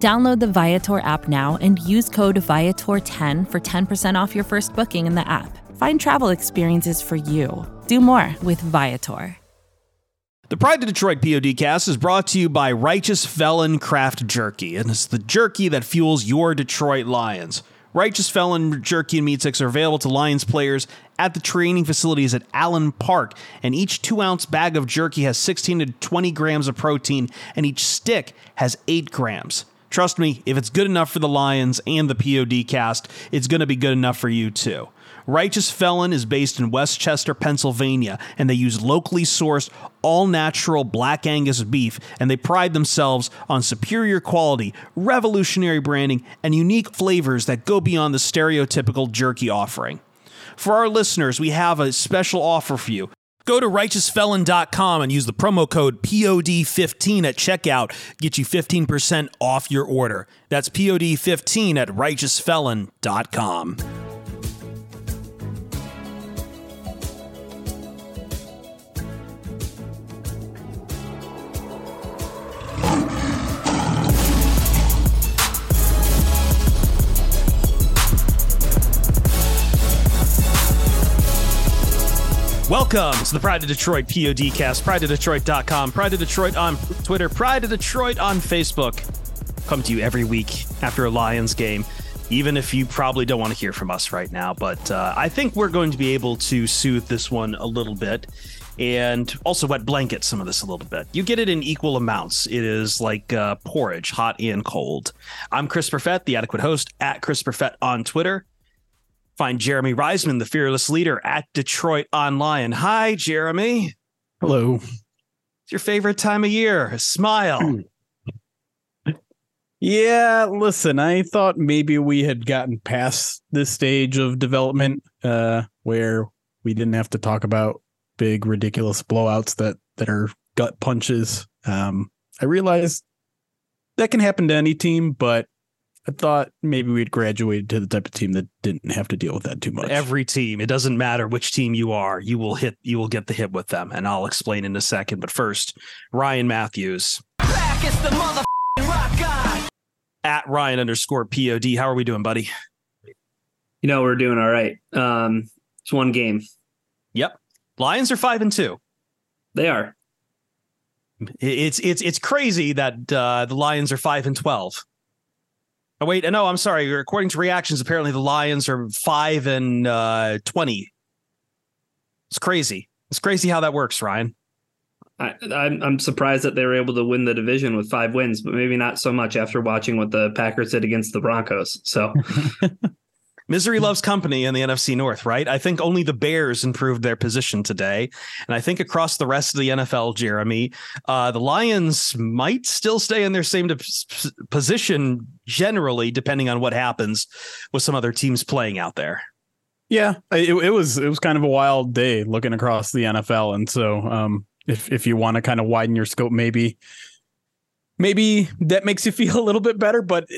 Download the Viator app now and use code Viator10 for 10% off your first booking in the app. Find travel experiences for you. Do more with Viator. The Pride of Detroit POD is brought to you by Righteous Felon Craft Jerky, and it's the jerky that fuels your Detroit Lions. Righteous Felon Jerky and Meat Sticks are available to Lions players at the training facilities at Allen Park, and each two ounce bag of jerky has 16 to 20 grams of protein, and each stick has 8 grams. Trust me, if it's good enough for the Lions and the POD cast, it's going to be good enough for you too. Righteous Felon is based in West Chester, Pennsylvania, and they use locally sourced, all natural black Angus beef, and they pride themselves on superior quality, revolutionary branding, and unique flavors that go beyond the stereotypical jerky offering. For our listeners, we have a special offer for you. Go to righteousfelon.com and use the promo code POD15 at checkout. Get you 15% off your order. That's POD15 at righteousfelon.com. Welcome to the Pride of Detroit PODcast, Pride of Detroit.com, Pride of Detroit on Twitter, Pride of Detroit on Facebook. Come to you every week after a Lions game, even if you probably don't want to hear from us right now. But uh, I think we're going to be able to soothe this one a little bit and also wet blanket some of this a little bit. You get it in equal amounts. It is like uh, porridge, hot and cold. I'm Chris Perfett, the adequate host at Chris Perfett on Twitter. Find Jeremy Reisman, the fearless leader at DetroitOnLion. Hi, Jeremy. Hello. It's your favorite time of year. Smile. Yeah, listen, I thought maybe we had gotten past this stage of development uh, where we didn't have to talk about big, ridiculous blowouts that that are gut punches. Um, I realized that can happen to any team, but I thought maybe we'd graduated to the type of team that didn't have to deal with that too much. Every team, it doesn't matter which team you are, you will hit, you will get the hit with them, and I'll explain in a second. But first, Ryan Matthews. At Ryan underscore pod. How are we doing, buddy? You know we're doing all right. Um, it's one game. Yep. Lions are five and two. They are. It's it's it's crazy that uh, the Lions are five and twelve. Oh wait, no, I'm sorry. According to reactions, apparently the Lions are five and uh, twenty. It's crazy. It's crazy how that works, Ryan. I, I'm I'm surprised that they were able to win the division with five wins, but maybe not so much after watching what the Packers did against the Broncos. So Misery loves company in the NFC North, right? I think only the Bears improved their position today. And I think across the rest of the NFL, Jeremy, uh, the Lions might still stay in their same position generally, depending on what happens with some other teams playing out there. Yeah, it, it was it was kind of a wild day looking across the NFL, and so um, if if you want to kind of widen your scope, maybe maybe that makes you feel a little bit better. But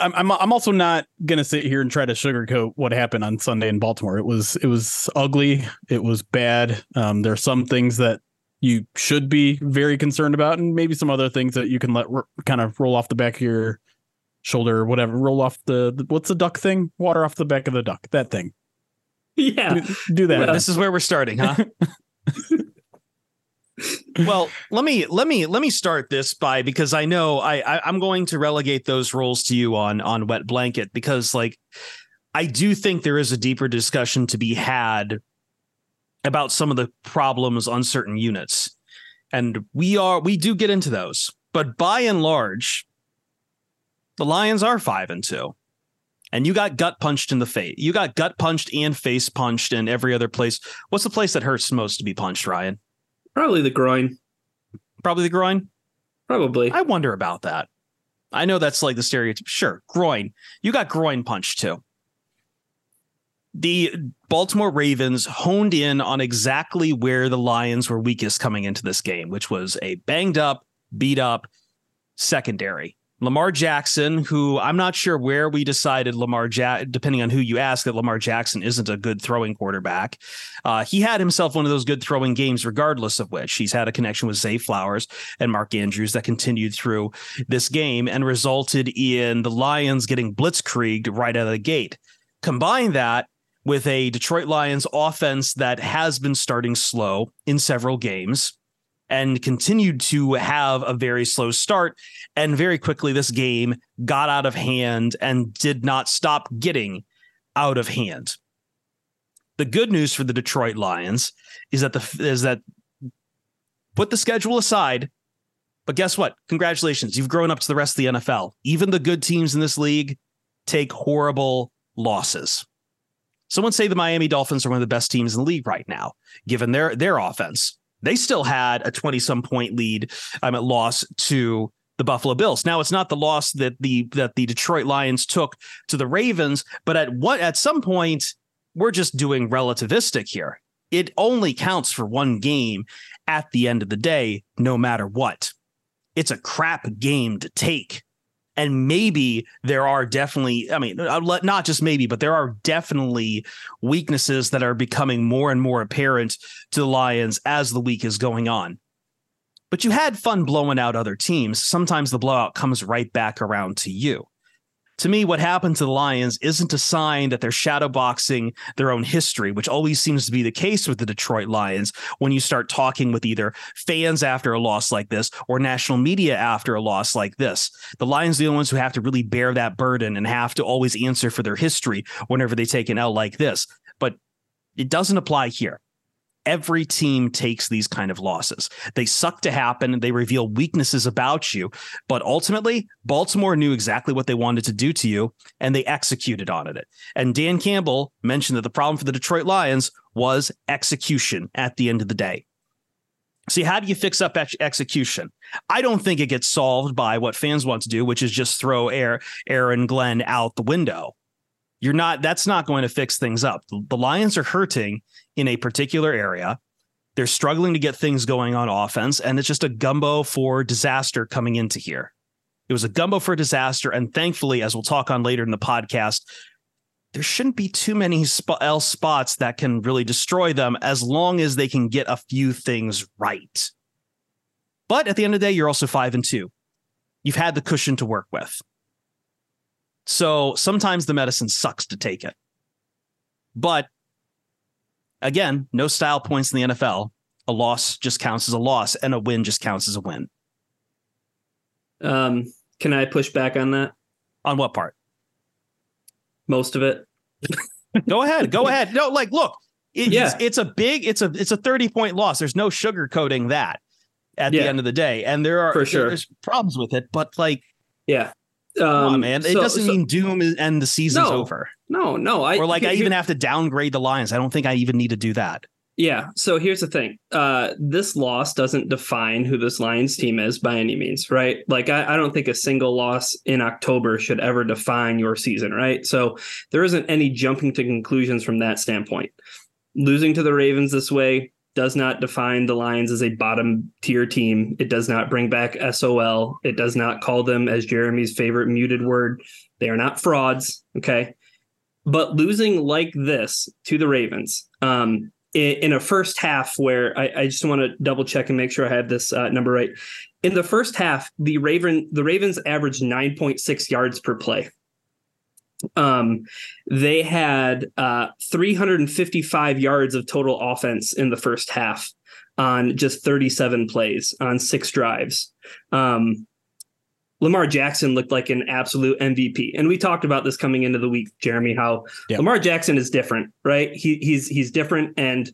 I'm I'm I'm also not gonna sit here and try to sugarcoat what happened on Sunday in Baltimore. It was it was ugly. It was bad. Um, there are some things that you should be very concerned about, and maybe some other things that you can let r- kind of roll off the back of your shoulder or whatever. Roll off the, the what's the duck thing? Water off the back of the duck. That thing. Yeah, do, do that. Well, this is where we're starting, huh? well, let me let me let me start this by because I know I, I I'm going to relegate those roles to you on on wet blanket because like I do think there is a deeper discussion to be had about some of the problems on certain units. And we are we do get into those. But by and large, the Lions are 5 and 2. And you got gut punched in the face. You got gut punched and face punched in every other place. What's the place that hurts most to be punched, Ryan? Probably the groin. Probably the groin. Probably. I wonder about that. I know that's like the stereotype. Sure, groin. You got groin punched too. the Baltimore Ravens honed in on exactly where the Lions were weakest coming into this game, which was a banged up, beat up secondary. Lamar Jackson, who I'm not sure where we decided Lamar, ja- depending on who you ask, that Lamar Jackson isn't a good throwing quarterback. Uh, he had himself one of those good throwing games, regardless of which he's had a connection with Zay Flowers and Mark Andrews that continued through this game and resulted in the Lions getting blitzkrieged right out of the gate. Combine that with a Detroit Lions offense that has been starting slow in several games and continued to have a very slow start. And very quickly, this game got out of hand and did not stop getting out of hand. The good news for the Detroit Lions is that the is that put the schedule aside, but guess what? Congratulations, you've grown up to the rest of the NFL. Even the good teams in this league take horrible losses. Someone say the Miami Dolphins are one of the best teams in the league right now, given their their offense they still had a 20 some point lead um, at loss to the Buffalo Bills. Now it's not the loss that the that the Detroit Lions took to the Ravens, but at what at some point we're just doing relativistic here. It only counts for one game at the end of the day, no matter what. It's a crap game to take and maybe there are definitely i mean uh, not just maybe but there are definitely weaknesses that are becoming more and more apparent to the lions as the week is going on. But you had fun blowing out other teams. Sometimes the blowout comes right back around to you to me, what happened to the Lions isn't a sign that they're shadowboxing their own history, which always seems to be the case with the Detroit Lions when you start talking with either fans after a loss like this or national media after a loss like this. The Lions are the only ones who have to really bear that burden and have to always answer for their history whenever they take an L like this. But it doesn't apply here every team takes these kind of losses. They suck to happen and they reveal weaknesses about you. But ultimately, Baltimore knew exactly what they wanted to do to you and they executed on it. And Dan Campbell mentioned that the problem for the Detroit Lions was execution at the end of the day. See, how do you fix up ex- execution? I don't think it gets solved by what fans want to do, which is just throw Air, Aaron Glenn out the window. You're not, that's not going to fix things up. The Lions are hurting in a particular area. They're struggling to get things going on offense, and it's just a gumbo for disaster coming into here. It was a gumbo for disaster. And thankfully, as we'll talk on later in the podcast, there shouldn't be too many sp- spots that can really destroy them as long as they can get a few things right. But at the end of the day, you're also five and two. You've had the cushion to work with. So sometimes the medicine sucks to take it. But again, no style points in the NFL. A loss just counts as a loss, and a win just counts as a win. Um, can I push back on that? On what part? Most of it. go ahead. Go ahead. No, like, look, it, yeah. it's, it's a big, it's a, it's a 30 point loss. There's no sugarcoating that at yeah. the end of the day. And there are, For sure. there's problems with it, but like, yeah. Um, on, man. It so, doesn't so, mean doom and the season's no, over. No, no. I, or like I even have to downgrade the Lions. I don't think I even need to do that. Yeah. So here's the thing. Uh, this loss doesn't define who this Lions team is by any means, right? Like I, I don't think a single loss in October should ever define your season, right? So there isn't any jumping to conclusions from that standpoint. Losing to the Ravens this way does not define the Lions as a bottom tier team. It does not bring back SOL. It does not call them, as Jeremy's favorite muted word, they are not frauds. Okay. But losing like this to the Ravens um, in, a first half where I, I just want to double check and make sure I have this uh, number right. In the first half, the Raven the Ravens averaged 9.6 yards per play. Um, they had uh, 355 yards of total offense in the first half on just 37 plays on six drives. Um, Lamar Jackson looked like an absolute MVP, and we talked about this coming into the week, Jeremy. How yep. Lamar Jackson is different, right? He, he's he's different, and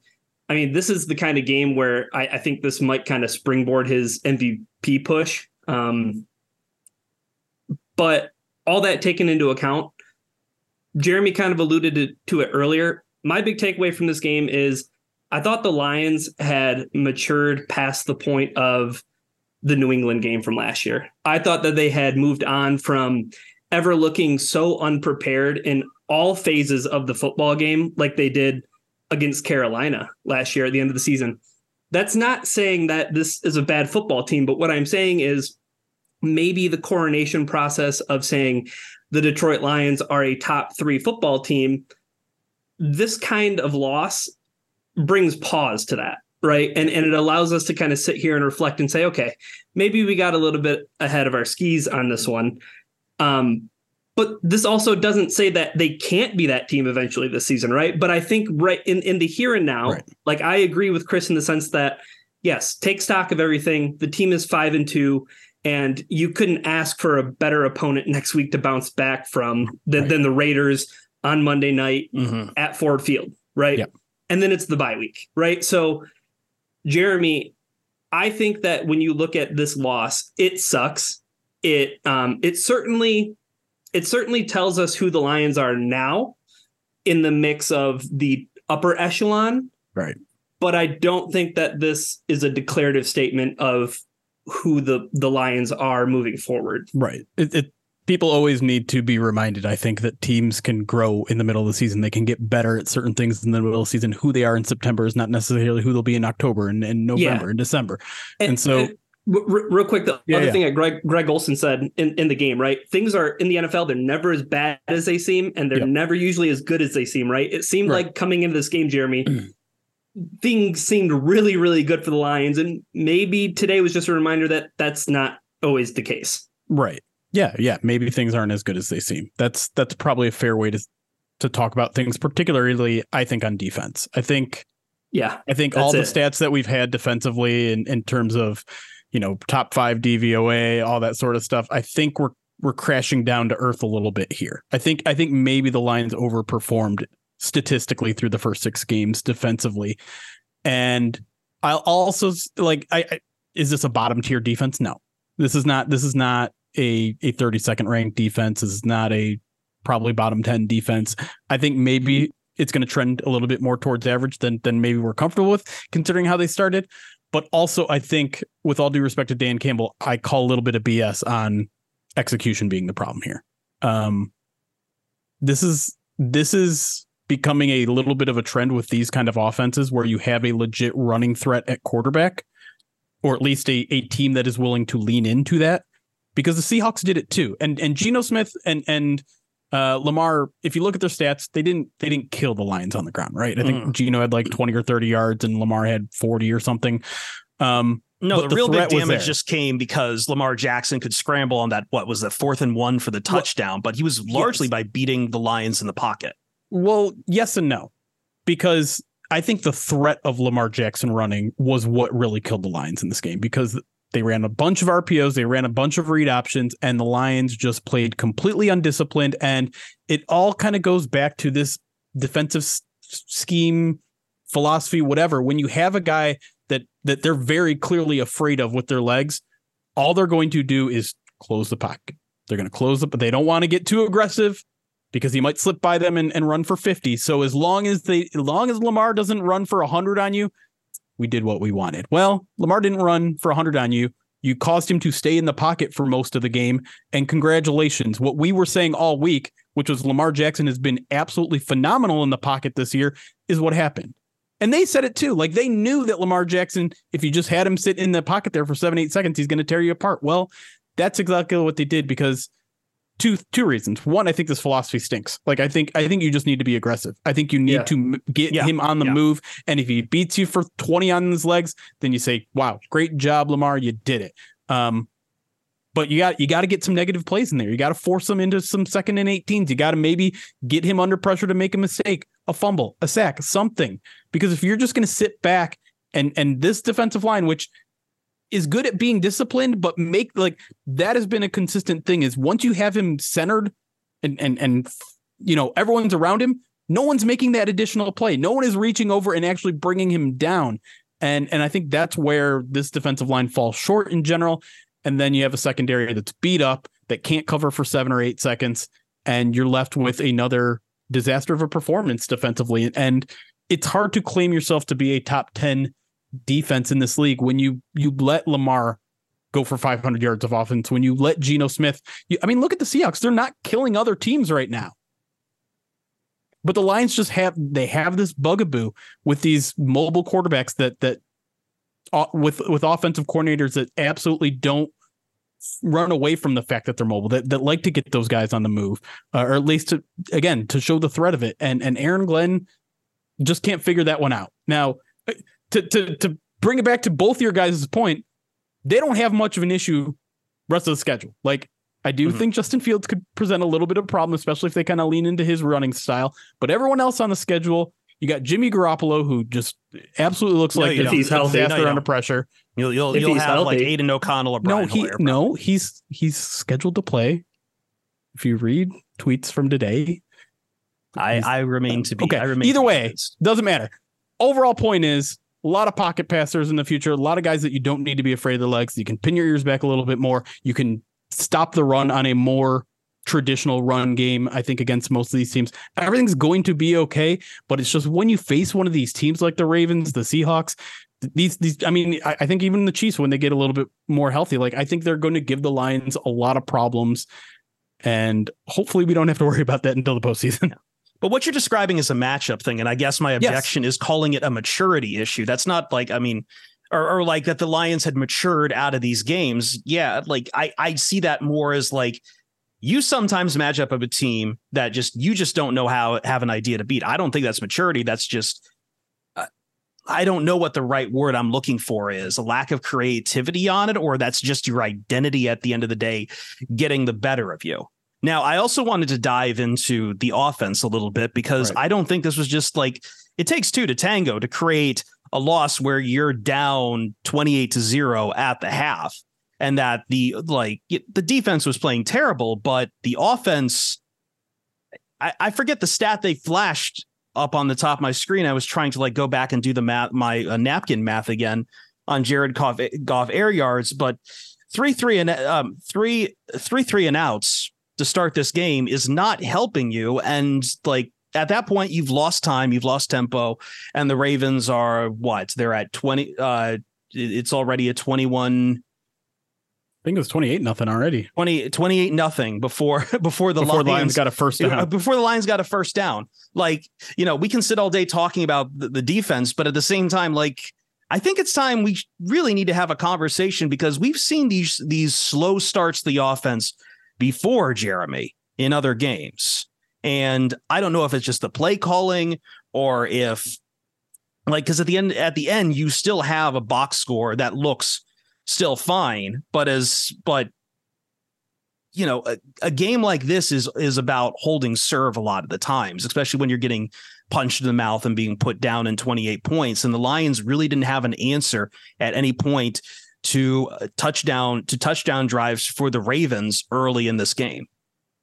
I mean, this is the kind of game where I, I think this might kind of springboard his MVP push. Um, but all that taken into account, Jeremy kind of alluded to, it earlier. My big takeaway from this game is I thought the Lions had matured past the point of the New England game from last year. I thought that they had moved on from ever looking so unprepared in all phases of the football game like they did against Carolina last year at the end of the season. That's not saying that this is a bad football team, but what I'm saying is maybe the coronation process of saying the Detroit Lions are a top three football team, this kind of loss brings pause to that, right? And and it allows us to kind of sit here and reflect and say, okay, maybe we got a little bit ahead of our skis on this one. Um, but this also doesn't say that they can't be that team eventually this season, right? But I think right in, in the here and now, right. like I agree with Chris in the sense that yes, take stock of everything. The team is five and two, and you couldn't ask for a better opponent next week to bounce back from than, right. than the Raiders on Monday night mm-hmm. at Ford Field, right? Yep. And then it's the bye week, right? So, Jeremy, I think that when you look at this loss, it sucks. It um it certainly it certainly tells us who the Lions are now in the mix of the upper echelon. Right. But I don't think that this is a declarative statement of who the the Lions are moving forward. Right. It, it people always need to be reminded, I think, that teams can grow in the middle of the season. They can get better at certain things in the middle of the season. Who they are in September is not necessarily who they'll be in October and, and November yeah. and December. And, and so and, real quick, the yeah, other yeah. thing that Greg Greg Olsen said in, in the game, right? Things are in the NFL, they're never as bad as they seem, and they're yep. never usually as good as they seem, right? It seemed right. like coming into this game, Jeremy, things seemed really, really good for the Lions, and maybe today was just a reminder that that's not always the case. Right. Yeah. Yeah. Maybe things aren't as good as they seem. That's that's probably a fair way to to talk about things, particularly I think on defense. I think. Yeah. I think all the it. stats that we've had defensively in, in terms of you know, top five DVOA, all that sort of stuff. I think we're we're crashing down to earth a little bit here. I think I think maybe the Lions overperformed statistically through the first six games defensively, and I'll also like I, I is this a bottom tier defense? No, this is not. This is not a a 32nd ranked defense. This is not a probably bottom 10 defense. I think maybe it's going to trend a little bit more towards average than than maybe we're comfortable with considering how they started. But also, I think, with all due respect to Dan Campbell, I call a little bit of BS on execution being the problem here. Um, this is this is becoming a little bit of a trend with these kind of offenses where you have a legit running threat at quarterback, or at least a, a team that is willing to lean into that. Because the Seahawks did it too, and and Geno Smith and and uh, Lamar, if you look at their stats, they didn't they didn't kill the Lions on the ground, right? I think mm. Geno had like 20 or 30 yards and Lamar had 40 or something. Um, no, the, the, real big damage just came because Lamar Jackson could scramble on that what was the fourth and one for the touchdown, well, but he was largely yes. by beating the Lions in the pocket. Well, yes and no. Because I think the threat of Lamar Jackson running was what really killed the Lions in this game because they ran a bunch of RPOs, they ran a bunch of read options, and the Lions just played completely undisciplined. And it all kind of goes back to this defensive s- scheme, philosophy, whatever. When you have a guy that that they're very clearly afraid of with their legs, all they're going to do is close the pocket. They're going to close it, but they don't want to get too aggressive because he might slip by them and, and run for 50. So as long as they as long as Lamar doesn't run for 100 on you, we did what we wanted. Well, Lamar didn't run for 100 on you. You caused him to stay in the pocket for most of the game. And congratulations. What we were saying all week, which was Lamar Jackson has been absolutely phenomenal in the pocket this year, is what happened. And they said it too. Like they knew that Lamar Jackson, if you just had him sit in the pocket there for seven, eight seconds, he's going to tear you apart. Well, that's exactly what they did because two two reasons. One, I think this philosophy stinks. Like I think I think you just need to be aggressive. I think you need yeah. to get yeah. him on the yeah. move. And if he beats you for twenty on his legs, then you say, "Wow, great job, Lamar! You did it." Um, but you got you got to get some negative plays in there. You got to force him into some second and 18s. You got to maybe get him under pressure to make a mistake, a fumble, a sack, something. Because if you're just going to sit back and and this defensive line, which is good at being disciplined, but make like that has been a consistent thing. Is once you have him centered and and and you know everyone's around him, no one's making that additional play. No one is reaching over and actually bringing him down. And and I think that's where this defensive line falls short in general. And then you have a secondary that's beat up that can't cover for seven or eight seconds, and you're left with another disaster of a performance defensively. And it's hard to claim yourself to be a top 10 defense in this league when you you let Lamar go for 500 yards of offense when you let Geno Smith you, I mean look at the Seahawks. They're not killing other teams right now. But the Lions just have they have this bugaboo with these mobile quarterbacks that that uh, with with offensive coordinators that absolutely don't run away from the fact that they're mobile that, that like to get those guys on the move uh, or at least to again to show the threat of it. And and Aaron Glenn just can't figure that one out. Now to to to bring it back to both your guys' point they don't have much of an issue rest of the schedule like I do mm-hmm. think Justin Fields could present a little bit of a problem especially if they kind of lean into his running style but everyone else on the schedule you got Jimmy Garoppolo, who just absolutely looks no, like if he's healthy, no, under pressure. You'll you'll, you'll have healthy. like Aidan O'Connell or Brian no, he, Hoyer, no, he's he's scheduled to play. If you read tweets from today, I I remain to be okay. I remain Either way, doesn't matter. Overall point is a lot of pocket passers in the future, a lot of guys that you don't need to be afraid of the legs. You can pin your ears back a little bit more. You can stop the run on a more traditional run game, I think, against most of these teams. Everything's going to be okay, but it's just when you face one of these teams like the Ravens, the Seahawks, these these I mean, I, I think even the Chiefs, when they get a little bit more healthy, like I think they're going to give the Lions a lot of problems. And hopefully we don't have to worry about that until the postseason. But what you're describing is a matchup thing. And I guess my objection yes. is calling it a maturity issue. That's not like, I mean, or, or, like that the Lions had matured out of these games. Yeah, like I I see that more as like you sometimes match up with a team that just you just don't know how have an idea to beat. I don't think that's maturity. That's just uh, I don't know what the right word I'm looking for is. A lack of creativity on it or that's just your identity at the end of the day getting the better of you. Now, I also wanted to dive into the offense a little bit because right. I don't think this was just like it takes two to tango to create a loss where you're down 28 to 0 at the half and that the like the defense was playing terrible, but the offense. I, I forget the stat they flashed up on the top of my screen. I was trying to like go back and do the math, my uh, napkin math again on Jared Goff, Goff air yards, but three three and um, three three three and outs to start this game is not helping you. And like at that point, you've lost time, you've lost tempo, and the Ravens are what they're at twenty. Uh, it's already a twenty one I think it was 28 nothing already. 20, 28 nothing before before the before Lions, Lions got a first down. Before the Lions got a first down. Like, you know, we can sit all day talking about the, the defense, but at the same time, like I think it's time we really need to have a conversation because we've seen these these slow starts to the offense before Jeremy in other games. And I don't know if it's just the play calling or if like because at the end at the end you still have a box score that looks still fine. But as but you know, a, a, game like this is is about holding serve a lot of the times, especially when you're getting punched in the mouth and being put down in 28 points. And the Lions really didn't have an answer at any point to uh, touchdown to touchdown drives for the Ravens early in this game.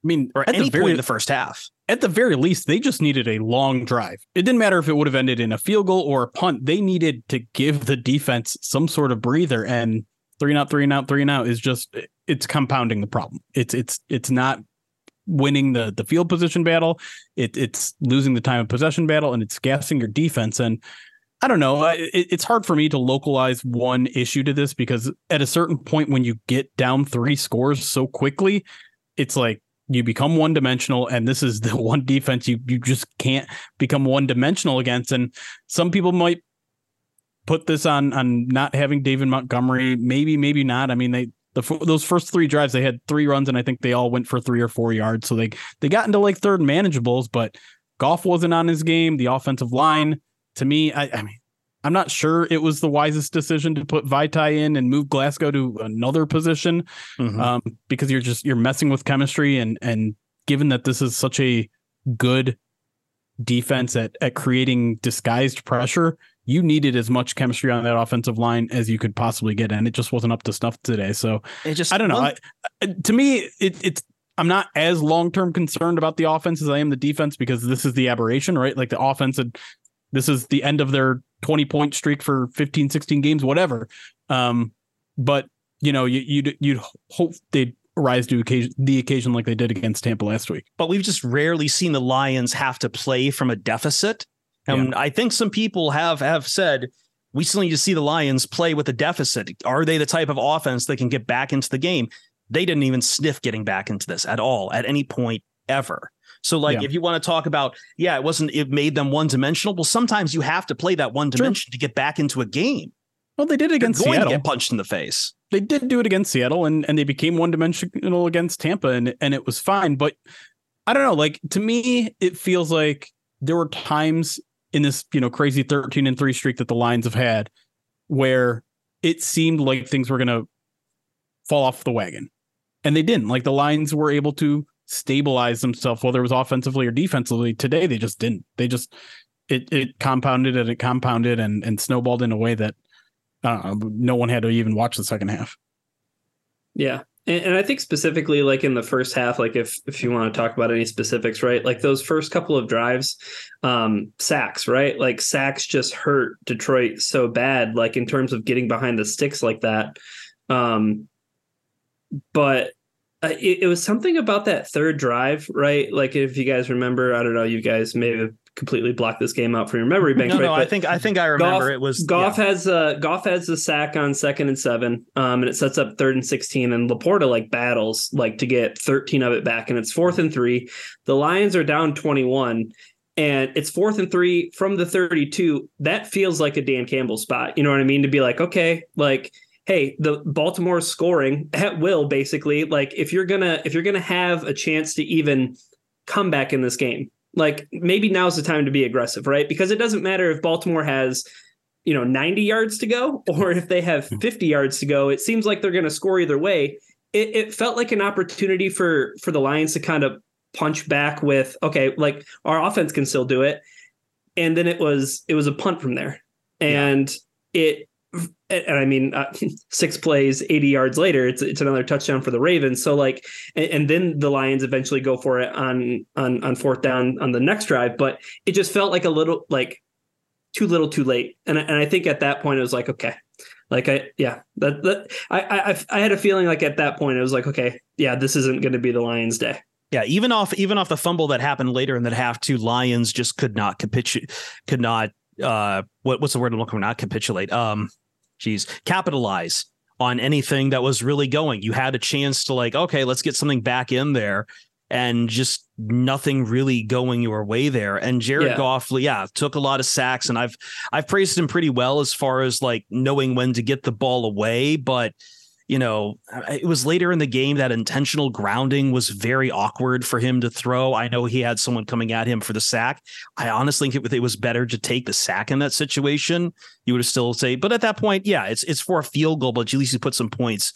I mean, or at any very, point in the first half. At the very least, they just needed a long drive. It didn't matter if it would have ended in a field goal or a punt. They needed to give the defense some sort of breather. And three and out, three and out, three and out is just it's compounding the problem. It's it's it's not winning the the field position battle. It, it's losing the time of possession battle, and it's gassing your defense. And I don't know. It, it's hard for me to localize one issue to this because at a certain point, when you get down three scores so quickly, it's like you become one dimensional and this is the one defense you you just can't become one dimensional against and some people might put this on on not having David Montgomery. Maybe, maybe not. I mean, they the those first three drives they had three runs and I think they all went for three or four yards. So they they got into like third manageables, but Goff wasn't on his game. The offensive line, to me, I, I mean, I'm not sure it was the wisest decision to put Vaitai in and move Glasgow to another position mm-hmm. um, because you're just you're messing with chemistry and and given that this is such a good defense at at creating disguised pressure, you needed as much chemistry on that offensive line as you could possibly get, and it just wasn't up to snuff today. So it just I don't know. I, to me, it, it's I'm not as long term concerned about the offense as I am the defense because this is the aberration, right? Like the offense, had, this is the end of their 20 point streak for 15, 16 games, whatever. Um, but you know, you, you'd you'd hope they'd rise to occasion, the occasion like they did against Tampa last week. But we've just rarely seen the Lions have to play from a deficit and yeah. I think some people have have said we still need to see the Lions play with a deficit. Are they the type of offense that can get back into the game? They didn't even sniff getting back into this at all at any point ever. So, like, Yeah. if you want to talk about, yeah, it wasn't, it made them one dimensional. Well, sometimes you have to play that one dimension to get back into a game. Well, they did it against going Seattle. to get punched in the face. they did do it against Seattle and, and they became one dimensional against Tampa and, and it was fine. But I don't know, like to me, it feels like there were times in this, you know, crazy 13 and three streak that the Lions have had where it seemed like things were gonna fall off the wagon. And they didn't. Like the Lions were able to stabilize themselves, whether it was offensively or defensively. Today they just didn't. They just it it compounded and it compounded and and snowballed in a way that know, no one had to even watch the second half. Yeah. And, I think specifically like in the first half, like if if you want to talk about any specifics, right? Like those first couple of drives, um, sacks, right? Like sacks just hurt Detroit so bad, like in terms of getting behind the sticks like that. Um, but uh, it, it was something about that third drive, right? Like if you guys remember, I don't know, you guys may have completely blocked this game out from your memory bank. No, right? no, I think I think I remember Goff- it was Goff yeah. has uh Goff has the sack on second and seven, um, and it sets up third and sixteen, and LaPorta like battles like to get thirteen of it back, and it's fourth and three. The Lions are down twenty one, and it's fourth and three from the thirty two. That feels like a Dan Campbell spot. You know what I mean? To be like, okay, like. Hey, the Baltimore scoring at will, basically. Like, if you're gonna if you're gonna have a chance to even come back in this game, like maybe now's the time to be aggressive, right? Because it doesn't matter if Baltimore has you know 90 yards to go or if they have hmm. 50 yards to go it seems like they're going to score either way. It, it felt like an opportunity for for the lions to kind of punch back with okay like our offense can still do it. And then it was it was a punt from there. And it and I mean, uh, six plays, 80 yards later, it's it's another touchdown for the Ravens. So like, and, and then the Lions eventually go for it on on on fourth down on the next drive. But it just felt like a little like too little, too late. And and I think at that point it was like, okay, like I yeah, that that I I I had a feeling like at that point it was like, okay, yeah, this isn't going to be the Lions' day. Yeah, even off even off the fumble that happened later in the half, two Lions just could not capitulate, could not uh what what's the word I'm looking for? Not capitulate. Um, geez, capitalize on anything that was really going. You had a chance to like, okay, let's get something back in there, and just nothing really going your way there. And Jared Yeah. Goff, yeah, took a lot of sacks, and I've I've praised him pretty well as far as like knowing when to get the ball away, but you know, it was later in the game that intentional grounding was very awkward for him to throw. I know he had someone coming at him for the sack. I honestly think it, was better to take the sack in that situation. You would still say, but at that point, yeah, it's it's for a field goal, but at least you put some points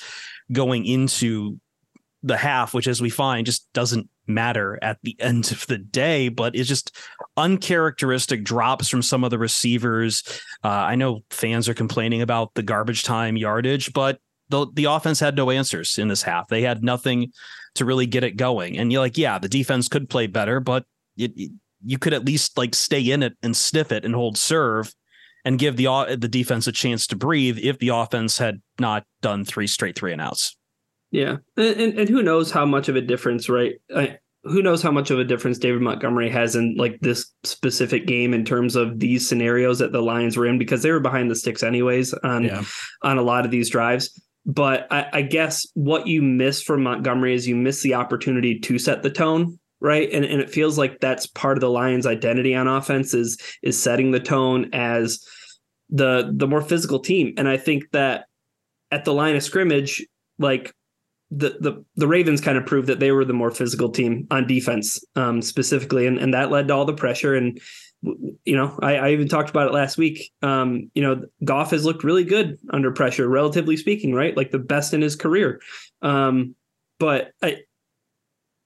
going into the half, which as we find just doesn't matter at the end of the day, but it's just uncharacteristic drops from some of the receivers. Uh, I know fans are complaining about the garbage time yardage, but the the offense had no answers in this half. They had nothing to really get it going. And you're like, yeah, the defense could play better, but it, you could at least like stay in it and sniff it and hold serve and give the uh, the defense a chance to breathe if the offense had not done three straight three and outs. Yeah, and and, and who knows how much of a difference, right? I, who knows how much of a difference David Montgomery has in like this specific game in terms of these scenarios that the Lions were in because they were behind the sticks anyways on Yeah. on a lot of these drives. But I, I guess what you miss from Montgomery is you miss the opportunity to set the tone, right? And and it feels like that's part of the Lions' identity on offense is is setting the tone as the the more physical team. And I think that at the line of scrimmage, like the the the Ravens kind of proved that they were the more physical team on defense, um, specifically, and and that led to all the pressure. And you know, I, I even talked about it last week. Um, you know, Goff has looked really good under pressure, relatively speaking, right? Like the best in his career. Um, but I,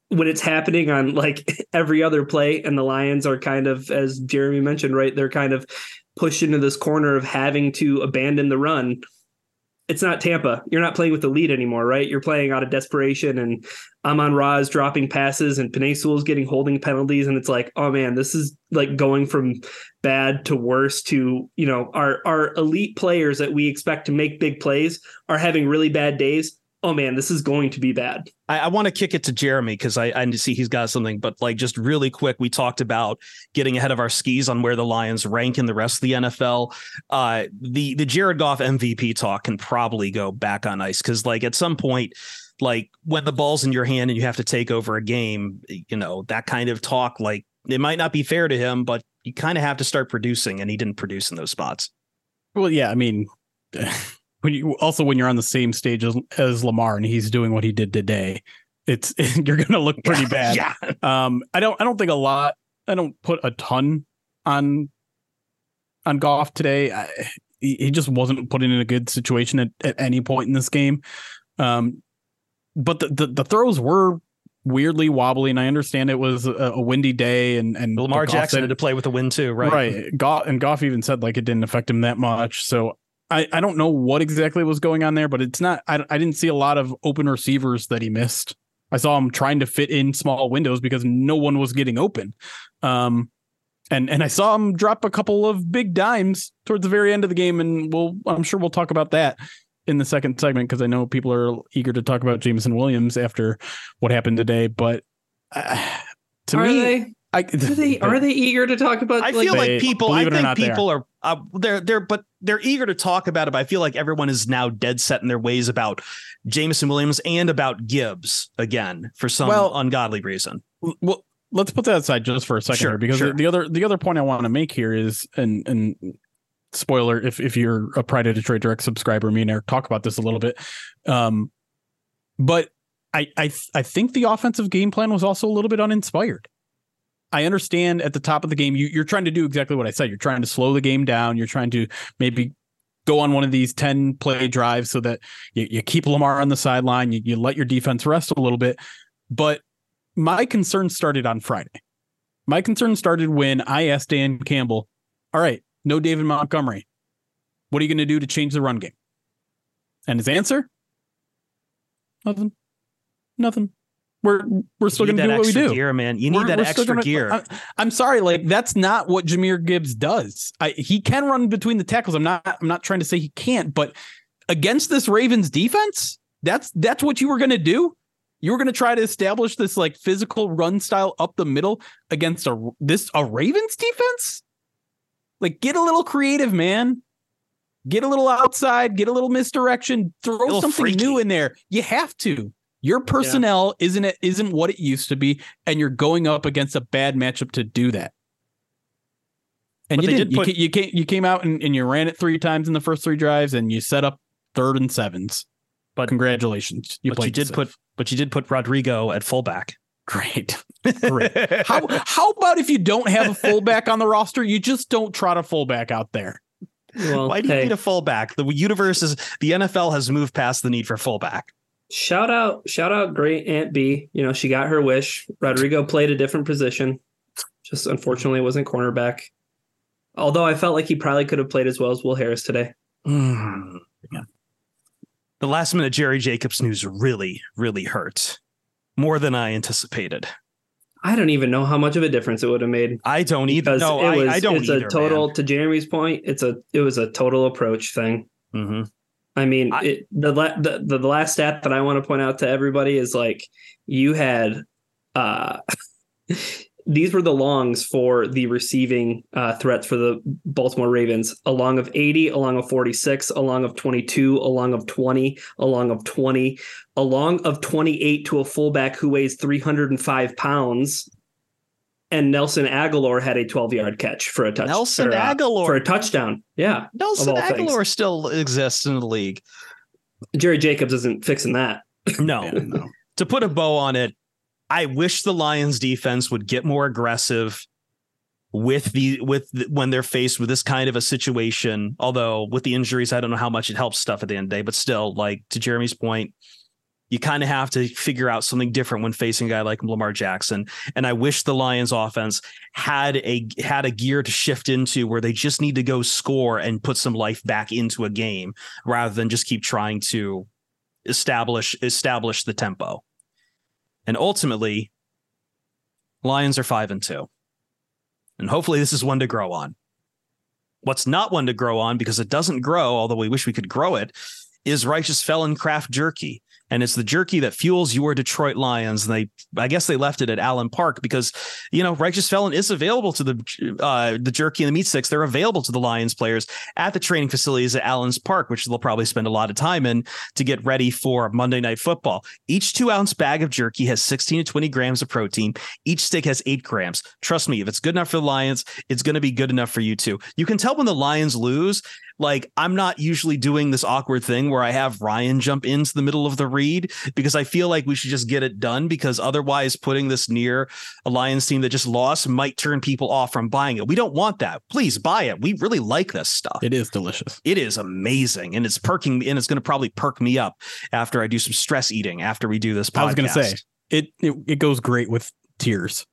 when it's happening on like every other play, and the Lions are kind of, as Jeremy mentioned, right? They're kind of pushed into this corner of having to abandon the run it's not Tampa. You're not playing with the lead anymore, right? You're playing out of desperation, and Amon Ra is dropping passes, and Sewell's getting holding penalties, and it's like, oh man, this is like going from bad to worse to you know our our elite players that we expect to make big plays are having really bad days. Oh man, this is going to be bad. I, I want to kick it to Jeremy because I, I see he's got something, but like just really quick, we talked about getting ahead of our skis on where the Lions rank in the rest of the NFL. Uh, the the Jared Goff MVP talk can probably go back on ice because like at some point, like when the ball's in your hand and you have to take over a game, you know, that kind of talk, like it might not be fair to him, but you kind of have to start producing, and he didn't produce in those spots. Well, yeah, I mean, when you also when you're on the same stage as, as Lamar and he's doing what he did today, it's you're going to look pretty bad. yeah. Um, I don't I don't think a lot. I don't put a ton on on Goff today. I, he, he just wasn't put in a good situation at, at any point in this game. Um, but the, the the throws were weirdly wobbly, and I understand it was a, a windy day, and and Lamar Jackson said- had to play with the wind too, right? Right. Goff and Goff even said like it didn't affect him that much. So I, I don't know what exactly was going on there, but it's not I, I didn't see a lot of open receivers that he missed. I saw him trying to fit in small windows because no one was getting open. Um and and I saw him drop a couple of big dimes towards the very end of the game, and we'll I'm sure we'll talk about that in the second segment because I know people are eager to talk about Jameson Williams after what happened today. But uh, to are me, they? I, Are they? Are they eager to talk about? I like, feel like people. I believe it or think not, they people are. Uh, they're they're but they're eager to talk about it. But I feel like everyone is now dead set in their ways about Jameson Williams and about Gibbs again for some Well- ungodly reason. well let's put that aside just for a second Sure, here, because sure. the other the other point I want to make here is and and spoiler if if you're a Pride of Detroit direct subscriber, me and Eric talk about this a little bit. Um but I I th- I think the offensive game plan was also a little bit uninspired. I understand at the top of the game you you're trying to do exactly what I said. You're trying to slow the game down. You're trying to maybe go on one of these 10 play drives so that you, you keep Lamar on the sideline, you, you let your defense rest a little bit. But my concern started on Friday. My concern started when I asked Dan Campbell, all right, no David Montgomery. What are you going to do to change the run game? And his answer? Nothing. Nothing. We're we're still going to that do what we extra do. gear, man. You need We're- that we're extra gonna- gear. I, I'm sorry, like that's not what Jahmyr Gibbs does. I, he can run between the tackles. I'm not. I'm not trying to say he can't, but against this Ravens defense, that's that's what you were going to do. You were going to try to establish this like physical run style up the middle against a this a Ravens defense. Like, get a little creative, man. Get a little outside. Get a little misdirection. Throw little something freaky. new in there. You have to. Your personnel isn't it isn't what it used to be, and you're going up against a bad matchup to do that. And But you they did. did You, put- you came you came out and, and you ran it three times in the first three drives, and you set up third and sevens. But- congratulations, you but you did safe. put but you did put Rodrigo at fullback. great. Great. How how about if you don't have a fullback on the roster, you just don't trot a fullback out there? Well, Why do you hey, need a fullback? The universe is the NFL has moved past the need for fullback. Shout out, shout out, great Aunt B. You know, she got her wish. Rodrigo played a different position, just unfortunately wasn't cornerback. Although I felt like he probably could have played as well as Will Harris today. Mm. The last minute Jerry Jacobs news really, really hurt. More than I anticipated. I don't even know how much of a difference it would have made. I don't either. No, it was, I, I don't it's either. a total to Jeremy's point. It's a it was a total approach thing. hmm I mean, I- it, the, the the last stat that I want to point out to everybody is like you had uh these were the longs for the receiving uh, threats for the Baltimore Ravens. A long of 80, a long of 46, a long of 22, a long of 20, a long of 20, a long of 28 to a fullback who weighs 305 pounds. And Nelson Agholor had a 12 yard catch for a touchdown. Nelson or, uh, Agholor. for a touchdown. Yeah. Nelson all things. Agholor still exists in the league. Jerry Jacobs isn't fixing that. No. Yeah, no. to put a bow on it, I wish the Lions defense would get more aggressive with the with the, when they're faced with this kind of a situation. Although with the injuries, I don't know how much it helps stuff at the end of the day. But still, like to Jeremy's point, you kind of have to figure out something different when facing a guy like Lamar Jackson. And I wish the Lions offense had a had a gear to shift into where they just need to go score and put some life back into a game rather than just keep trying to establish establish the tempo. And ultimately, Lions are five and two. And hopefully this is one to grow on. What's not one to grow on because it doesn't grow, although we wish we could grow it, is righteous felon craft jerky. And it's the jerky that fuels your Detroit Lions. And they, I guess, they left it at Allen Park because you know Righteous Felon is available to the uh, the jerky and the meat sticks. They're available to the Lions players at the training facilities at Allen's Park, which they'll probably spend a lot of time in to get ready for Monday Night Football. Each two ounce bag of jerky has 16 to 20 grams of protein. Each stick has eight grams. Trust me, if it's good enough for the Lions, it's going to be good enough for you too. You can tell when the Lions lose like I'm not usually doing this awkward thing where I have Ryan jump into the middle of the read because I feel like we should just get it done because otherwise putting this near a Lions team that just lost might turn people off from buying it. We don't want that. Please buy it. We really like this stuff. It is delicious. It is amazing and it's perking and it's going to probably perk me up after I do some stress eating after we do this podcast. I was going to say it, it it goes great with tears.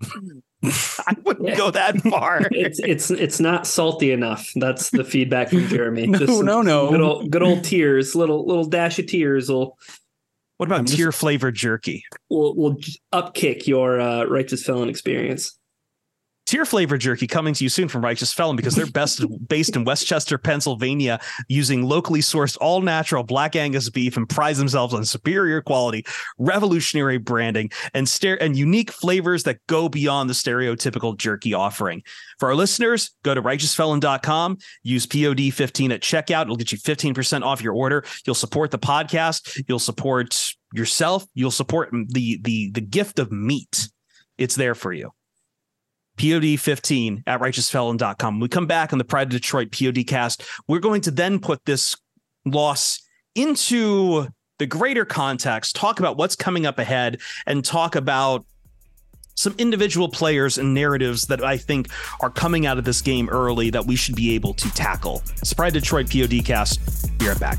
I wouldn't yeah. go that far. it's it's it's not salty enough. That's the feedback from Jeremy. no, Just no, no. Good old, good old tears. Little little dash of tears will. What about tear flavored jerky? Will will upkick your uh, righteous felon experience. Tier flavor jerky coming to you soon from Righteous Felon because they're best based in West Chester, Pennsylvania, using locally sourced all natural black Angus beef and prize themselves on superior quality, revolutionary branding, and stare and unique flavors that go beyond the stereotypical jerky offering. For our listeners, go to righteousfelon.com, use POD15 at checkout. It'll get you 15% off your order. You'll support the podcast, you'll support yourself, you'll support the the the gift of meat. It's there for you. POD15 at righteousfelon.com. We come back on the Pride of Detroit POD cast, we're going to then put this loss into the greater context, talk about what's coming up ahead, and talk about some individual players and narratives that I think are coming out of this game early that we should be able to tackle. It's Pride Detroit POD cast. Be right back.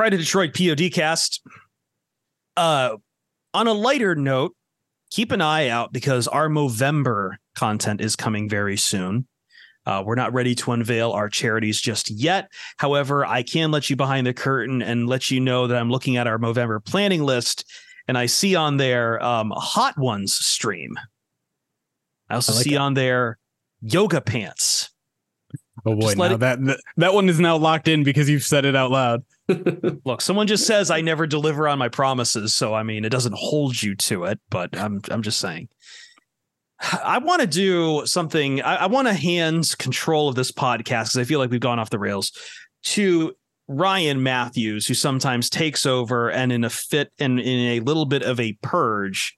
Pride of Detroit PODcast. Uh, on a lighter note, keep an eye out because our Movember content is coming very soon. Uh, we're not ready to unveil our charities just yet. However, I can let you behind the curtain and let you know that I'm looking at our Movember planning list, and I see on there um, Hot Ones stream. I also I like see on there yoga pants. Oh boy, now it... that that one is now locked in because you've said it out loud. Look, someone just says I never deliver on my promises, so I mean it doesn't hold you to it, but I'm I'm just saying. I want to do something. I, I want to hand control of this podcast because I feel like we've gone off the rails to Ryan Matthews, who sometimes takes over and in a fit and in a little bit of a purge,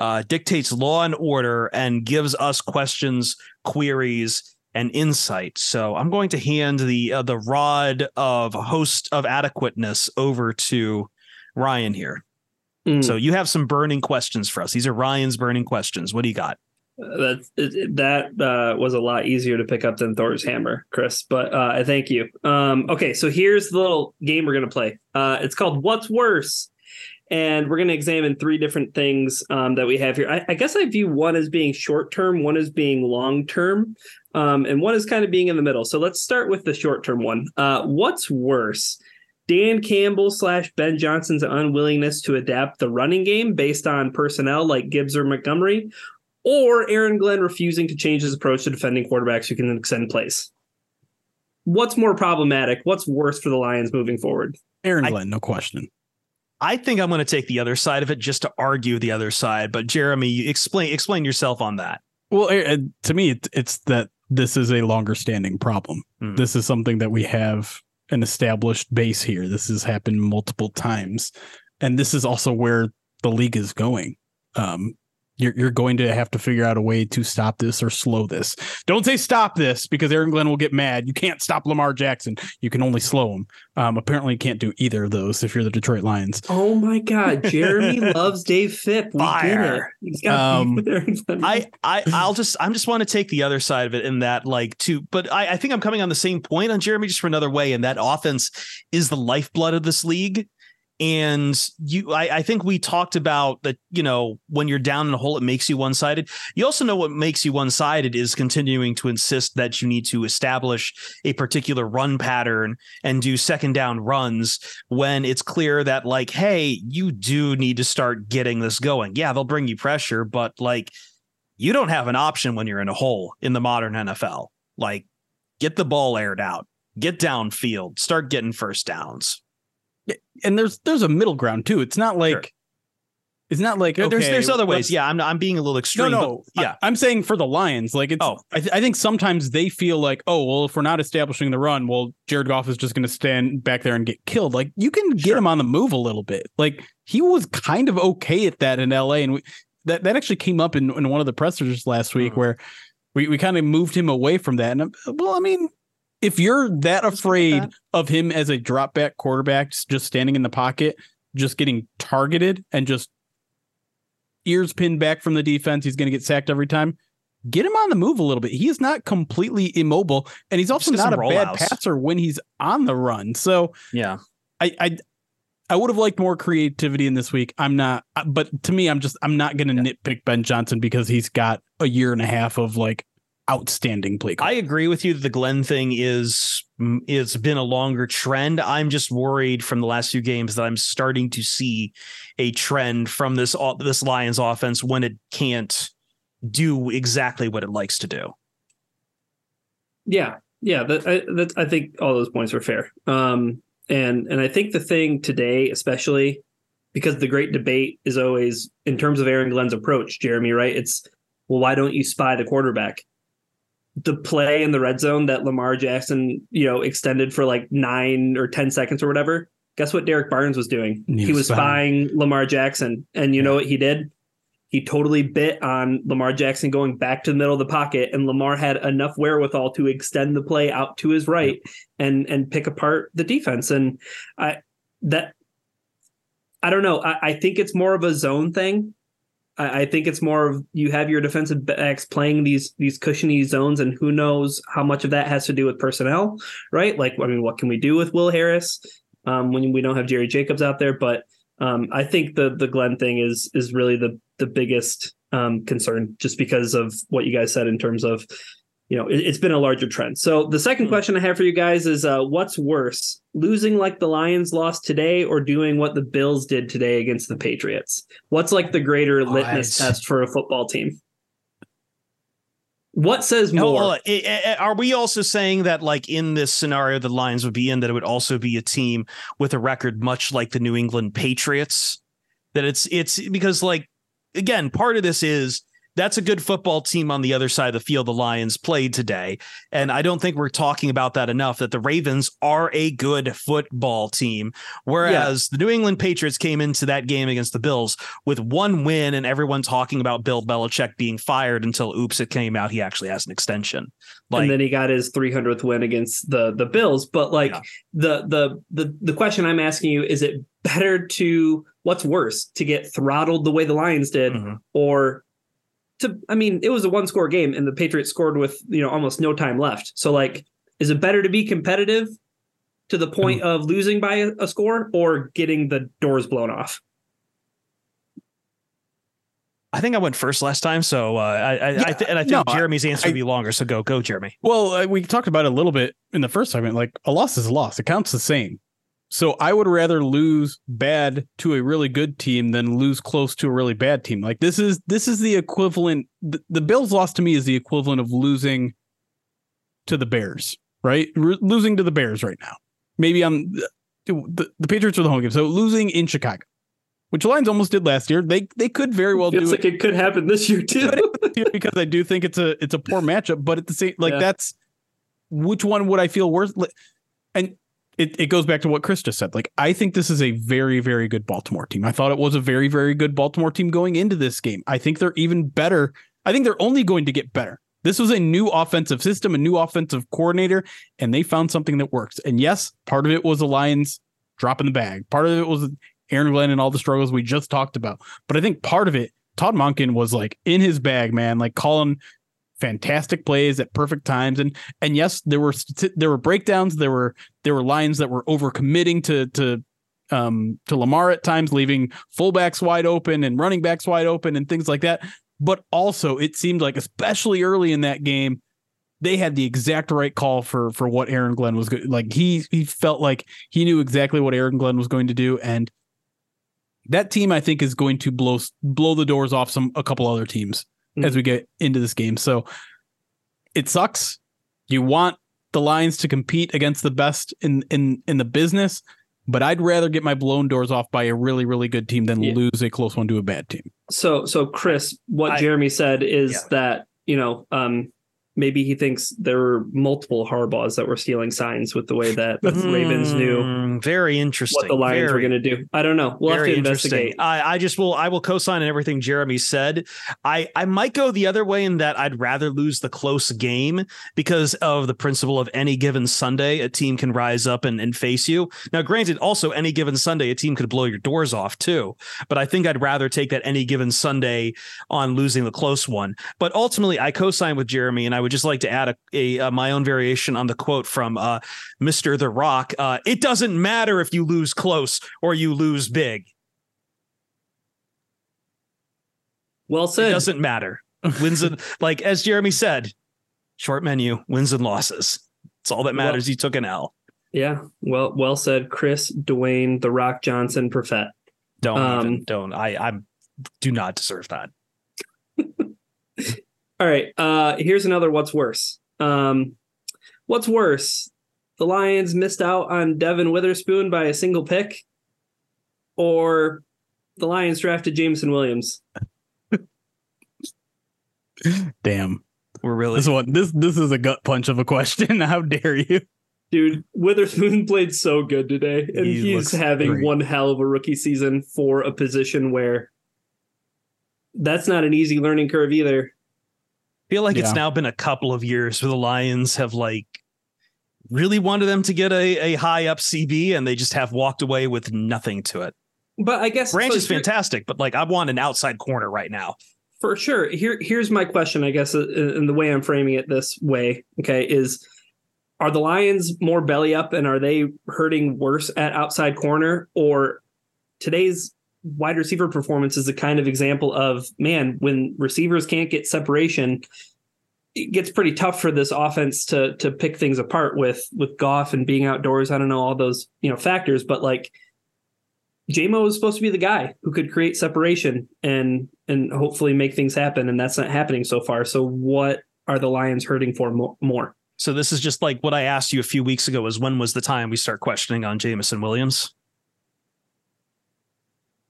uh, dictates law and order and gives us questions, queries, and insight. So I'm going to hand the uh, the rod of host of adequateness over to Ryan here. Mm. So you have some burning questions for us. These are Ryan's burning questions. What do you got? that that uh, was a lot easier to pick up than Thor's hammer, Chris. But uh, I thank you. Um, okay, so here's the little game we're gonna play. Uh, it's called What's Worse, and we're gonna examine three different things um, that we have here. I, I, guess I view one as being short term, one as being long term, um, and one is kind of being in the middle. So let's start with the short term one. Uh, what's worse? Dan Campbell slash Ben Johnson's unwillingness to adapt the running game based on personnel like Gibbs or Montgomery, or Aaron Glenn refusing to change his approach to defending quarterbacks who can extend plays. What's more problematic? What's worse for the Lions moving forward? Aaron I- Glenn, no question. I think I'm going to take the other side of it just to argue the other side. But Jeremy, explain explain yourself on that. Well, uh, to me, it, it's that this is a longer standing problem. Hmm. This is something that we have an established base here. This has happened multiple times, and this is also where the league is going. Um, you're you're going to have to figure out a way to stop this or slow this. Don't say stop this because Aaron Glenn will get mad. You can't stop Lamar Jackson. You can only slow him. Um, apparently, you can't do either of those if you're the Detroit Lions. Oh my God, Jeremy loves Dave Fipp. We get it. Fire. He's got Um, beef with Aaron I, I I'll just I'm just want to take the other side of it in that like too, but I, I think I'm coming on the same point on Jeremy just for another way, and that offense is the lifeblood of this league. And you I, I think we talked about that, you know, when you're down in a hole, it makes you one-sided. You also know what makes you one-sided is continuing to insist that you need to establish a particular run pattern and do second down runs when it's clear that like, hey, you do need to start getting this going. Yeah, they'll bring you pressure, but like you don't have an option when you're in a hole in the modern NFL. Like, get the ball aired out, get downfield, start getting first downs. And there's there's a middle ground too. It's not like Sure. it's not like There- there's there's other ways. Yeah, I'm I'm being a little extreme. no, but no. yeah, I, am saying for the Lions, like it's. Oh. I, th- I think sometimes they feel like, oh, well, if we're not establishing the run, well, Jared Goff is just going to stand back there and get killed. Like you can get Sure. him on the move a little bit. Like he was kind of okay at that in L.A. and we, that that actually came up in, in one of the pressers last week Mhm. where we we kind of moved him away from that. And well, I mean. If you're that afraid that. of him as a drop back quarterback, just standing in the pocket, just getting targeted and just ears pinned back from the defense. He's going to get sacked every time. Get him on the move a little bit. He is not completely immobile, and he's also not a some bad rollouts. passer when he's on the run. So yeah. I I, I would have liked more creativity in this week. I'm not, uh, but to me, I'm just I'm not going to nitpick Ben Johnson because he's got a year and a half of like outstanding play. I agree with you that the Glenn thing is it's been a longer trend. I'm just worried from the last few games that I'm starting to see a trend from this o- this Lions offense when it can't do exactly what it likes to do. Yeah, yeah. That, I, that, I think all those points are fair. Um, and and I think the thing today, especially because the great debate is always in terms of Aaron Glenn's approach, Jeremy. Right? It's well, why don't you spy the quarterback? The play in the red zone that Lamar Jackson, you know, extended for like nine or ten seconds or whatever. Guess what Derrick Barnes was doing? He He, was spying Lamar Jackson, and you know what he did? He totally bit on Lamar Jackson going back to the middle of the pocket, and Lamar had enough wherewithal to extend the play out to his right and and pick apart the defense. And I that I don't know. I, I think it's more of a zone thing. I, I think it's more of you have your defensive backs playing these these cushiony zones, and who knows how much of that has to do with personnel, right? Like, I mean, what can we do with Will Harris um, when we don't have Jerry Jacobs out there? But um, I think the the Glenn thing is is really the the biggest um, concern, just because of what you guys said in terms of you know it, it's been a larger trend. So the second Hmm. question I have for you guys is, uh, what's worse, losing like the Lions lost today, or doing what the Bills did today against the Patriots? What's like the greater litmus test for a football team? What says Oh, more? uh, i- i- are we also saying that, like in this scenario, the Lions would be in that it would also be a team with a record much like the New England Patriots? That it's it's because like again, part of this is that's a good football team on the other side of the field. The Lions played today. And I don't think we're talking about that enough that the Ravens are a good football team. Whereas yeah. the New England Patriots came into that game against the Bills with one win and everyone talking about Bill Belichick being fired until oops, it came out he actually has an extension. Like, and then he got his 300th win against the the Bills. But like yeah. the the the the question I'm asking you is it better to what's worse to get throttled the way the Lions did mm-hmm. or to I mean, it was a one score game and the Patriots scored with, you know, almost no time left. So like is it better to be competitive to the point mm-hmm. of losing by a, a score or getting the doors blown off? I think I went first last time, so uh, I, I, yeah, I th- and I think no, Jeremy's answer I, would be longer. So go, go, Jeremy. Well, uh, we talked about it a little bit in the first segment. Like a loss is a loss; it counts the same. So I would rather lose bad to a really good team than lose close to a really bad team. Like this is this is the equivalent. The, the Bills loss to me is the equivalent of losing to the Bears, right? R- losing to the Bears right now. Maybe I'm the, the Patriots are the home game, so losing in Chicago, which Lions almost did last year. They they could very well Feels do like it. it could happen this year too, because I do think it's a it's a poor matchup. But at the same, like yeah. that's which one would I feel worse? And it, it goes back to what Chris just said. Like, I think this is a very, very good Baltimore team. I thought it was a very, very good Baltimore team going into this game. I think they're even better. I think they're only going to get better. This was a new offensive system, a new offensive coordinator, and they found something that works. And yes, part of it was the Lions dropping the bag. Part of it was Aaron Glenn and all the struggles we just talked about. But I think part of it, Todd Monken was like in his bag, man, like calling fantastic plays at perfect times. And and yes there were there were breakdowns. There were there were lines that were over committing to to um to Lamar at times leaving fullbacks wide open and running backs wide open and things like that. But also it seemed like especially early in that game they had the exact right call for for what Aaron Glenn was good like he he felt like he knew exactly what Aaron Glenn was going to do. And that team I think is going to blow blow the doors off some a couple other teams as we get into this game. So it sucks. You want the Lions to compete against the best in in in the business, but I'd rather get my blown doors off by a really really good team than yeah. lose a close one to a bad team. So so Chris, what I, Jeremy said is yeah. that you know um, maybe he thinks there were multiple Harbaughs that were stealing signs with the way that the Ravens knew. Very interesting. What the Lions very, were going to do. I don't know. We'll have to investigate. I, I just will. I will co-sign on everything Jeremy said. I I might go the other way in that I'd rather lose the close game because of the principle of any given Sunday a team can rise up and, and face you. Now, granted, also any given Sunday a team could blow your doors off too. But I think I'd rather take that any given Sunday on losing the close one. But ultimately, I co-sign with Jeremy, and I would just like to add a, a, a my own variation on the quote from uh, Mr. The Rock. Uh, it doesn't matter if you lose close or you lose big. Well said. It doesn't matter. Wins and like as Jeremy said, short menu, wins and losses. It's all that matters. Well, you took an L. Yeah. Well, well said, Chris, Dwayne, The Rock Johnson, Perfett. Don't um, even, don't. I I do not deserve that. All right. Uh, here's another what's worse. Um, what's worse? The Lions missed out on Devon Witherspoon by a single pick, or the Lions drafted Jameson Williams. Damn. We're really this one. This this is a gut punch of a question. How dare you? Dude, Witherspoon played so good today, and he he's having great. one hell of a rookie season for a position where that's not an easy learning curve either I feel like yeah. it's now been a couple of years where the Lions have like really wanted them to get a, a high up CB and they just have walked away with nothing to it. But I guess Branch so is fantastic, but like I want an outside corner right now. For sure. Here here's my question, I guess, uh, in the way I'm framing it this way, okay, is are the Lions more belly up and are they hurting worse at outside corner or today's wide receiver performance is a kind of example of man when receivers can't get separation it gets pretty tough for this offense to to pick things apart with with Goff and being outdoors. I don't know all those you know factors, but like JMO is supposed to be the guy who could create separation and and hopefully make things happen, and that's not happening so far. So what are the Lions hurting for more? So this is just like what I asked you a few weeks ago: is when was the time we start questioning on Jameson Williams?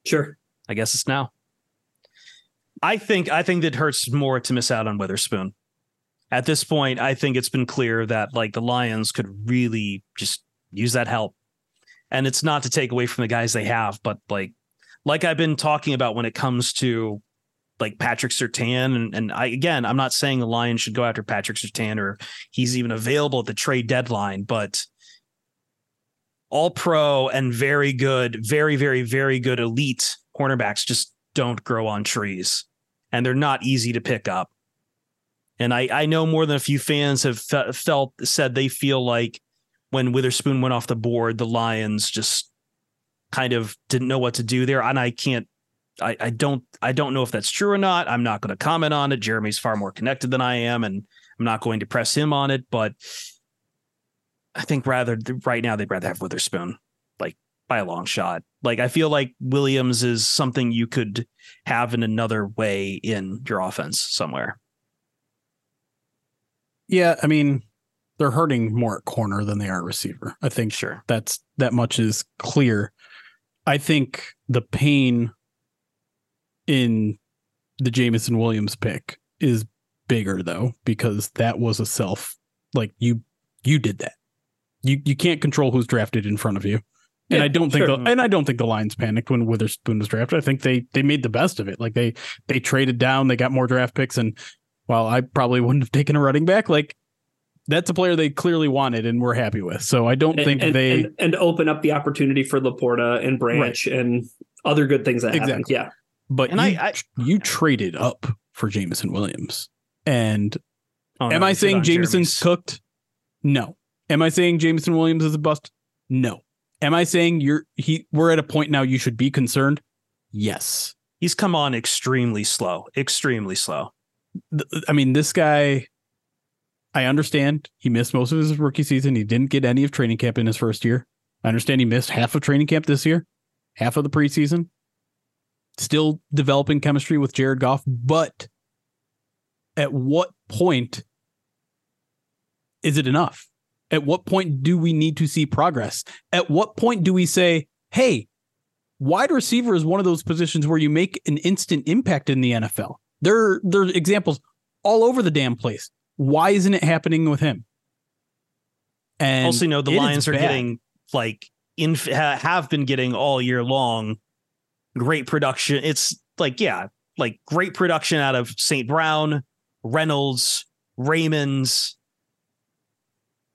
Sure. I guess it's now. I think I think that hurts more to miss out on Witherspoon. At this point, I think it's been clear that like the Lions could really just use that help. And it's not to take away from the guys they have, but like like I've been talking about when it comes to like Patrick Surtain and and I again, I'm not saying the Lions should go after Patrick Surtain or he's even available at the trade deadline, but all pro and very good, very, very, very good elite cornerbacks just don't grow on trees and they're not easy to pick up. And I, I know more than a few fans have fe- felt said they feel like when Witherspoon went off the board, the Lions just kind of didn't know what to do there. And I can't, I, I don't, I don't know if that's true or not. I'm not going to comment on it. Jeremy's far more connected than I am, and I'm not going to press him on it. But I think rather right now they'd rather have Witherspoon, like by a long shot. Like I feel like Williams is something you could have in another way in your offense somewhere. Yeah, I mean, they're hurting more at corner than they are receiver. I think Sure. that's that much is clear. I think the pain in the Jameson Williams pick is bigger though because that was a self like you you did that. You you can't control who's drafted in front of you. And Yeah, I don't think sure. the, and I don't think the Lions panicked when Witherspoon was drafted. I think they they made the best of it. Like they they traded down, they got more draft picks and while I probably wouldn't have taken a running back, like that's a player they clearly wanted and were happy with. So I don't think and, they and, and open up the opportunity for LaPorta and Branch and other good things that happen. Exactly. Yeah. But And you, I- I- you traded up for Jameson Williams. And Oh, am no, I saying on Jameson's Jeremy's. cooked? No. Am I saying Jameson Williams is a bust? No. Am I saying you're he we're at a point now you should be concerned? Yes. He's come on extremely slow, extremely slow. I mean, this guy I understand he missed most of his rookie season. He didn't get any of training camp in his first year. I understand he missed half of training camp this year, half of the preseason. Still developing chemistry with Jared Goff, but at what point is it enough? At what point do we need to see progress? At what point do we say, hey, wide receiver is one of those positions where you make an instant impact in the NFL? There, there are examples all over the damn place. Why isn't it happening with him? And also, you know, the Lions are bad. getting like in ha- have been getting all year long great production. It's like, yeah, like great production out of St. Brown, Reynolds, Raymonds.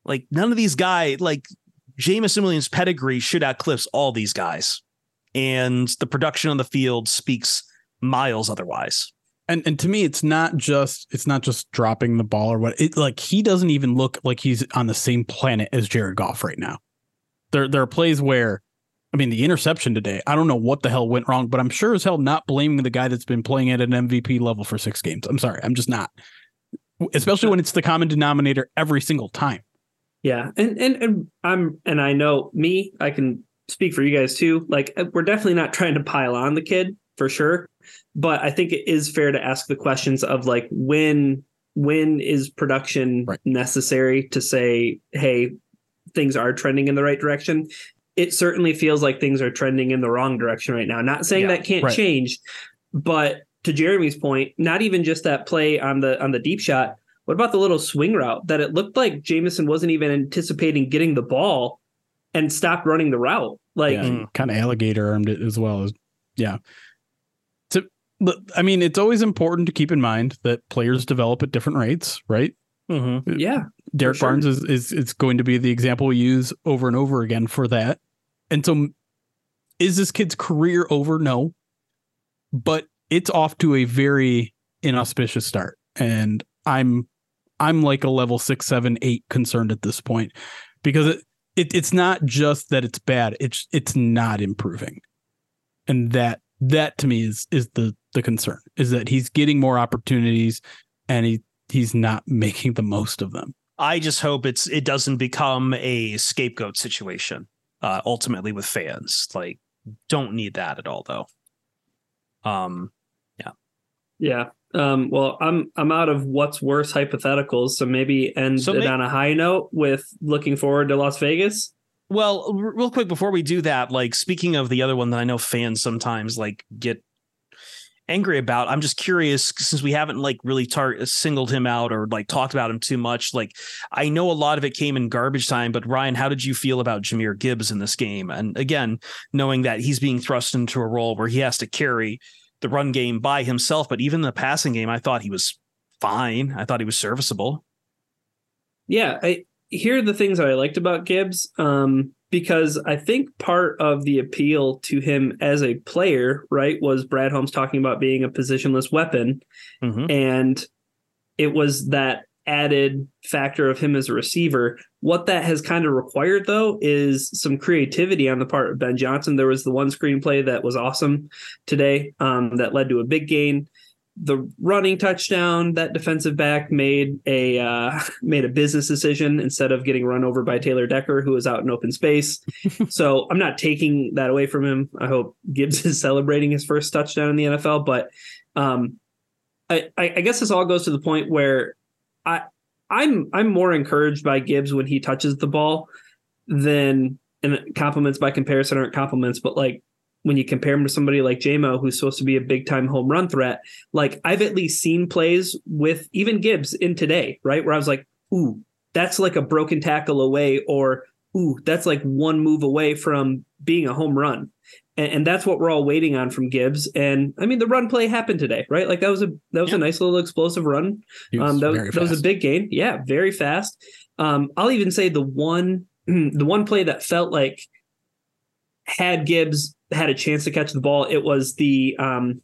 Like none of these guys, like Jameson Williams' pedigree should eclipse all these guys. And the production on the field speaks miles otherwise. And and to me it's not just it's not just dropping the ball or what it like he doesn't even look like he's on the same planet as Jared Goff right now. There there are plays where I mean the interception today, I don't know what the hell went wrong, but I'm sure as hell not blaming the guy that's been playing at an MVP level for 6 games. I'm sorry, I'm just not. Especially when it's the common denominator every single time. Yeah, and and and I'm and I know me, I can speak for you guys too. Like uh, we're definitely not trying to pile on the kid for sure, but I think it is fair to ask the questions of like when when is production Right. necessary to say, hey, things are trending in the right direction. It certainly feels like things are trending in the wrong direction right now. Not saying Yeah, that can't right. change, but to Jeremy's point, not even just that play on the on the deep shot. What about the little swing route that it looked like Jameson wasn't even anticipating getting the ball and stopped running the route? Like, yeah, Mm. kind of alligator armed it as well as yeah. I mean, it's always important to keep in mind that players develop at different rates, right? Mm-hmm. yeah, Derek sure. Barnes is, is is going to be the example we use over and over again for that. And so is this kid's career over? No. But it's off to a very inauspicious start. And I'm I'm like a level six, seven, eight concerned at this point because it, it it's not just that it's bad, it's it's not improving. And that that to me is is the the concern is that he's getting more opportunities and he he's not making the most of them. I just hope it's it doesn't become a scapegoat situation uh ultimately with fans. Like don't need that at all though. Um yeah. Yeah. Um, well, I'm I'm out of what's worse hypotheticals, so maybe end So it may- on a high note with looking forward to Las Vegas. well, r- real quick before we do that, like speaking of the other one that I know fans sometimes like get angry about. I'm just curious since we haven't like really tar- singled him out or like talked about him too much. Like I know a lot of it came in garbage time, but Ryan, how did you feel about Jahmyr Gibbs in this game? And again, knowing that he's being thrust into a role where he has to carry the run game by himself, but even the passing game, I thought he was fine. I thought he was serviceable. Yeah, I here are the things that I liked about Gibbs. Um, because I think part of the appeal to him as a player, right, was Brad Holmes talking about being a positionless weapon. Mm-hmm. And it was that added factor of him as a receiver. What that has kind of required, though, is some creativity on the part of Ben Johnson. There was the one screenplay that was awesome today um, that led to a big gain the running touchdown that defensive back made a uh, made a business decision instead of getting run over by Taylor Decker who was out in open space. so I'm not taking that away from him. I hope Gibbs is celebrating his first touchdown in the NFL, but um, I, I guess this all goes to the point where I I'm I'm more encouraged by Gibbs when he touches the ball than and compliments by comparison aren't compliments, but like when you compare him to somebody like JMO, who's supposed to be a big time home run threat, like I've at least seen plays with even Gibbs in today, right? Where I was like, ooh, that's like a broken tackle away, or ooh, that's like one move away from being a home run. And, and that's what we're all waiting on from Gibbs. And I mean, the run play happened today, right? Like that was a that was yeah. a nice little explosive run. Um, that, that was a big gain. Yeah, very fast. Um, I'll even say the one the one play that felt like had Gibbs had a chance to catch the ball, it was the um,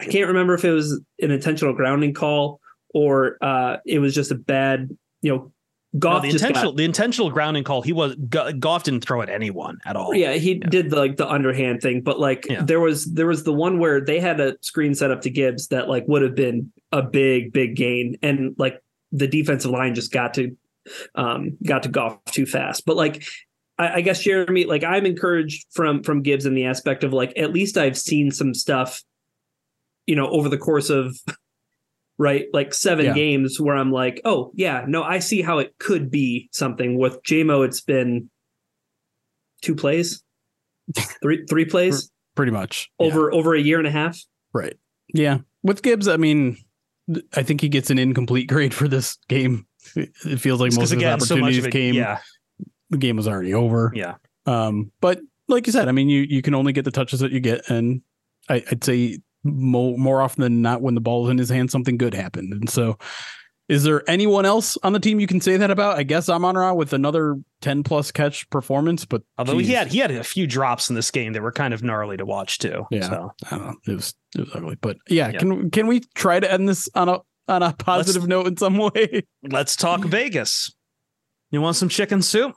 I can't remember if it was an intentional grounding call or uh, it was just a bad, you know, Goff no, the intentional got, the intentional grounding call. He was Goff didn't throw at anyone at all. Yeah, he yeah. did the, like the underhand thing, but like yeah. there was there was the one where they had a screen set up to Gibbs that like would have been a big big gain, and like the defensive line just got to um got to Goff too fast. But like I, I guess Jeremy, like I'm encouraged from from Gibbs in the aspect of like at least I've seen some stuff, you know, over the course of right like seven yeah. games where I'm like, oh yeah, no, I see how it could be something. With JMO, it's been two plays, three three plays, pretty much over yeah. over a year and a half. Right. Yeah. With Gibbs, I mean, I think he gets an incomplete grade for this game. It feels like most of his opportunities so of it, came yeah the game was already over. Yeah. Um, but like you said, I mean, you you can only get the touches that you get, and I, would say more more often than not, when the ball is in his hand, something good happened. And so, is there anyone else on the team you can say that about? I guess Amon Ra with another ten plus catch performance, but although geez. he had he had a few drops in this game that were kind of gnarly to watch too. Yeah, so. I don't know. It was it was ugly, but yeah, yeah. Can can we try to end this on a on a positive let's, note in some way? Let's talk Vegas. You want some chicken soup?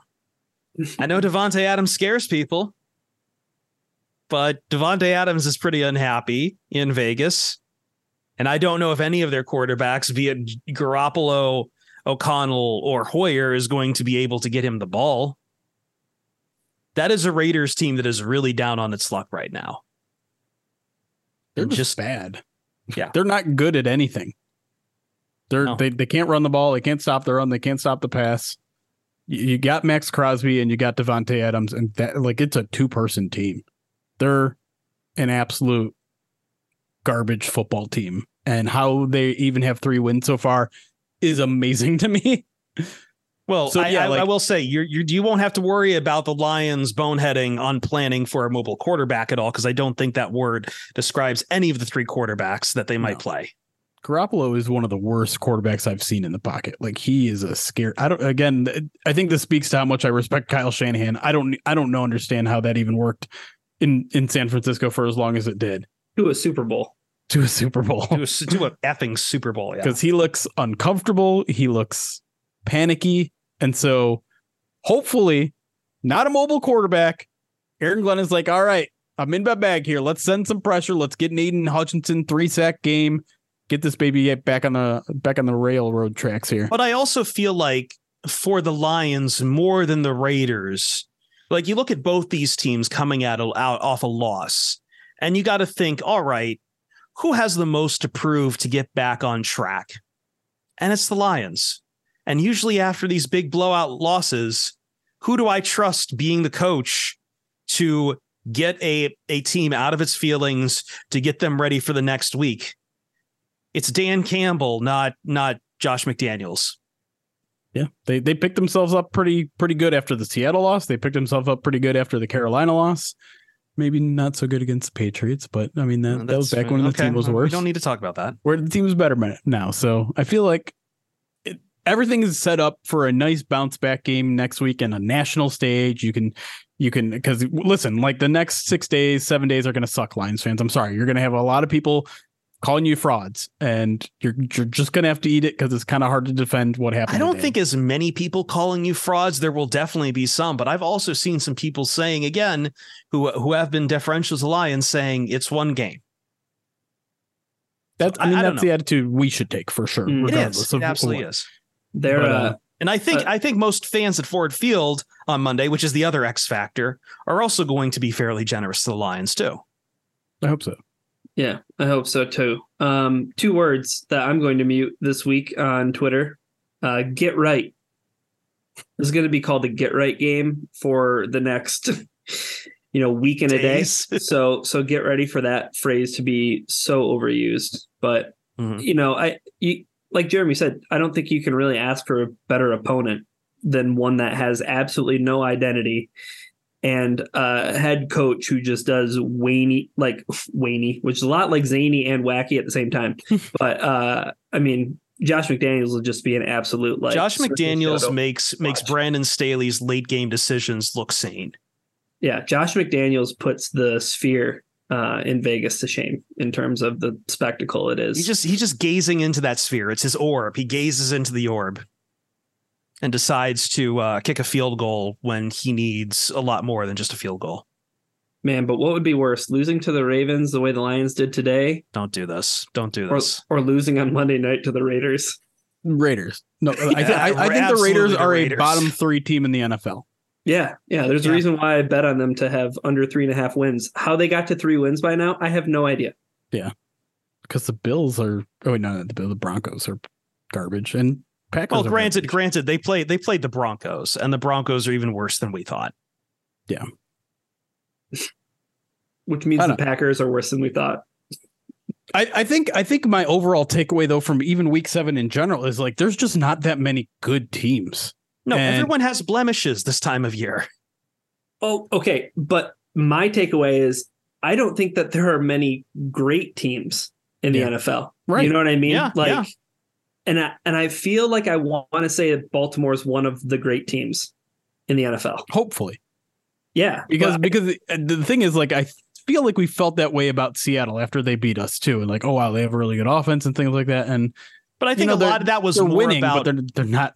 I know Davante Adams scares people, but Davante Adams is pretty unhappy in Vegas. And I don't know if any of their quarterbacks, be it Garoppolo, O'Connell, or Hoyer, is going to be able to get him the ball. That is a Raiders team that is really down on its luck right now. They're, They're just bad. Yeah. They're not good at anything. They're no. they, they can't run the ball, they can't stop the run, they can't stop the pass you got Maxx Crosby and you got Davante Adams, and that like it's a two person team. They're an absolute garbage football team, and how they even have three wins so far is amazing to me. Well, so, yeah, I, like, I, will say you you won't have to worry about the Lions boneheading on planning for a mobile quarterback at all because I don't think that word describes any of the three quarterbacks that they might no. play. Garoppolo is one of the worst quarterbacks I've seen in the pocket. Like he is a scare. I don't. Again, I think this speaks to how much I respect Kyle Shanahan. I don't. I don't know understand how that even worked in in San Francisco for as long as it did. To a Super Bowl. To a Super Bowl. to, a, to a effing Super Bowl. Yeah. Because he looks uncomfortable. He looks panicky, and so hopefully, not a mobile quarterback. Aaron Glenn is like, all right, I'm in my bag here. Let's send some pressure. Let's get an Aidan Hutchinson three sack game get this baby back on the back on the railroad tracks here. But I also feel like for the Lions more than the Raiders, like you look at both these teams coming out, out off a loss, and you got to think, all right, who has the most to prove to get back on track? And it's the Lions. And usually after these big blowout losses, who do I trust being the coach to get a a team out of its feelings to get them ready for the next week. It's Dan Campbell, not not Josh McDaniels. Yeah, they they picked themselves up pretty pretty good after the Seattle loss. They picked themselves up pretty good after the Carolina loss. Maybe not so good against the Patriots, but I mean that, that was back when the team was worse. We don't need to talk about that. Where the team is better now. So I feel like it, everything is set up for a nice bounce back game next week and a national stage. You can you can because listen, like the next six days, seven days are going to suck, Lions fans. I'm sorry, you're going to have a lot of people calling you frauds, and you're you're just going to have to eat it because it's kind of hard to defend what happened. I don't today. think as many people calling you frauds. There will definitely be some, but I've also seen some people saying again, who who have been deferential to Lions, saying it's one game. that's. I- I mean, I don't that's the attitude we should take for sure. Mm. It regardless is. of It absolutely what. is. They're But, uh, uh, And I think Uh, I think most fans at Ford Field on Monday, which is the other X factor, are also going to be fairly generous to the Lions too. I hope so. Yeah, I hope so too. Um, two words that I'm going to mute this week on Twitter: uh, "Get right." This is going to be called the "Get Right" game for the next, you know, week and a day. So, so get ready for that phrase to be so overused. But Mhm. you know, I you, like Jeremy said, I don't think you can really ask for a better opponent than one that has absolutely no identity and a head coach who just does wany like wany, which is a lot like zany and wacky at the same time. but uh I mean, Josh McDaniels will just be an absolute like Josh McDaniels makes makes. Brandon Staley's late game decisions look sane. Yeah, Josh McDaniels puts the sphere uh, in Vegas to shame in terms of the spectacle it is. He just he's just gazing into that sphere. It's his orb. He gazes into the orb and decides to uh, kick a field goal when he needs a lot more than just a field goal. Man, but what would be worse, losing to the Ravens the way the Lions did today, Don't do this. Don't do or, this. or losing on Monday night to the Raiders? Raiders. No, I, th- I, I think the absolutely Raiders the are Raiders. a bottom three team in the NFL. Yeah, yeah. There's a reason why I bet on them to have under three and a half wins. How they got to three wins by now, I have no idea. Yeah, because the Bills are. Oh wait, no, the Bill- the Broncos are garbage, and Packers. Well, granted, garbage. granted, they played they played the Broncos, and the Broncos are even worse than we thought. Yeah. Which means the don't- Packers are worse than we thought. I, I think I think my overall takeaway though from even Week Seven in general is like there's just not that many good teams. No, And- everyone has blemishes this time of year. Oh, okay. But my takeaway is I don't think that there are many great teams in the Yeah. NFL. Right. You know what I mean? Yeah, like yeah. And I and I feel like I want to say that Baltimore is one of the great teams in the NFL. Hopefully, Yeah. because because the, the thing is like I feel like we felt that way about Seattle after they beat us too, and like oh wow they have a really good offense and things like that, and But I think know, a lot of that was they're winning, about but they're they're not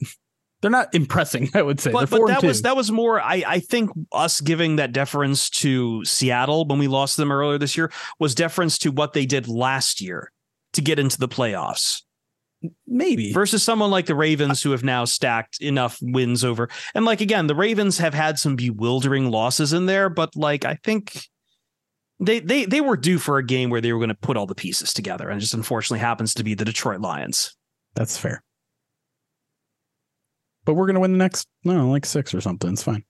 they're not impressing. I would say, but, but that was that was more I, I think us giving that deference to Seattle when we lost them earlier this year was deference to what they did last year to get into the playoffs maybe versus someone like the Ravens who have now stacked enough wins over and like again the Ravens have had some bewildering losses in there but like I think they they they were due for a game where they were going to put all the pieces together and it just unfortunately happens to be the Detroit Lions. that's fair. But we're gonna win the next no like six or something. It's fine.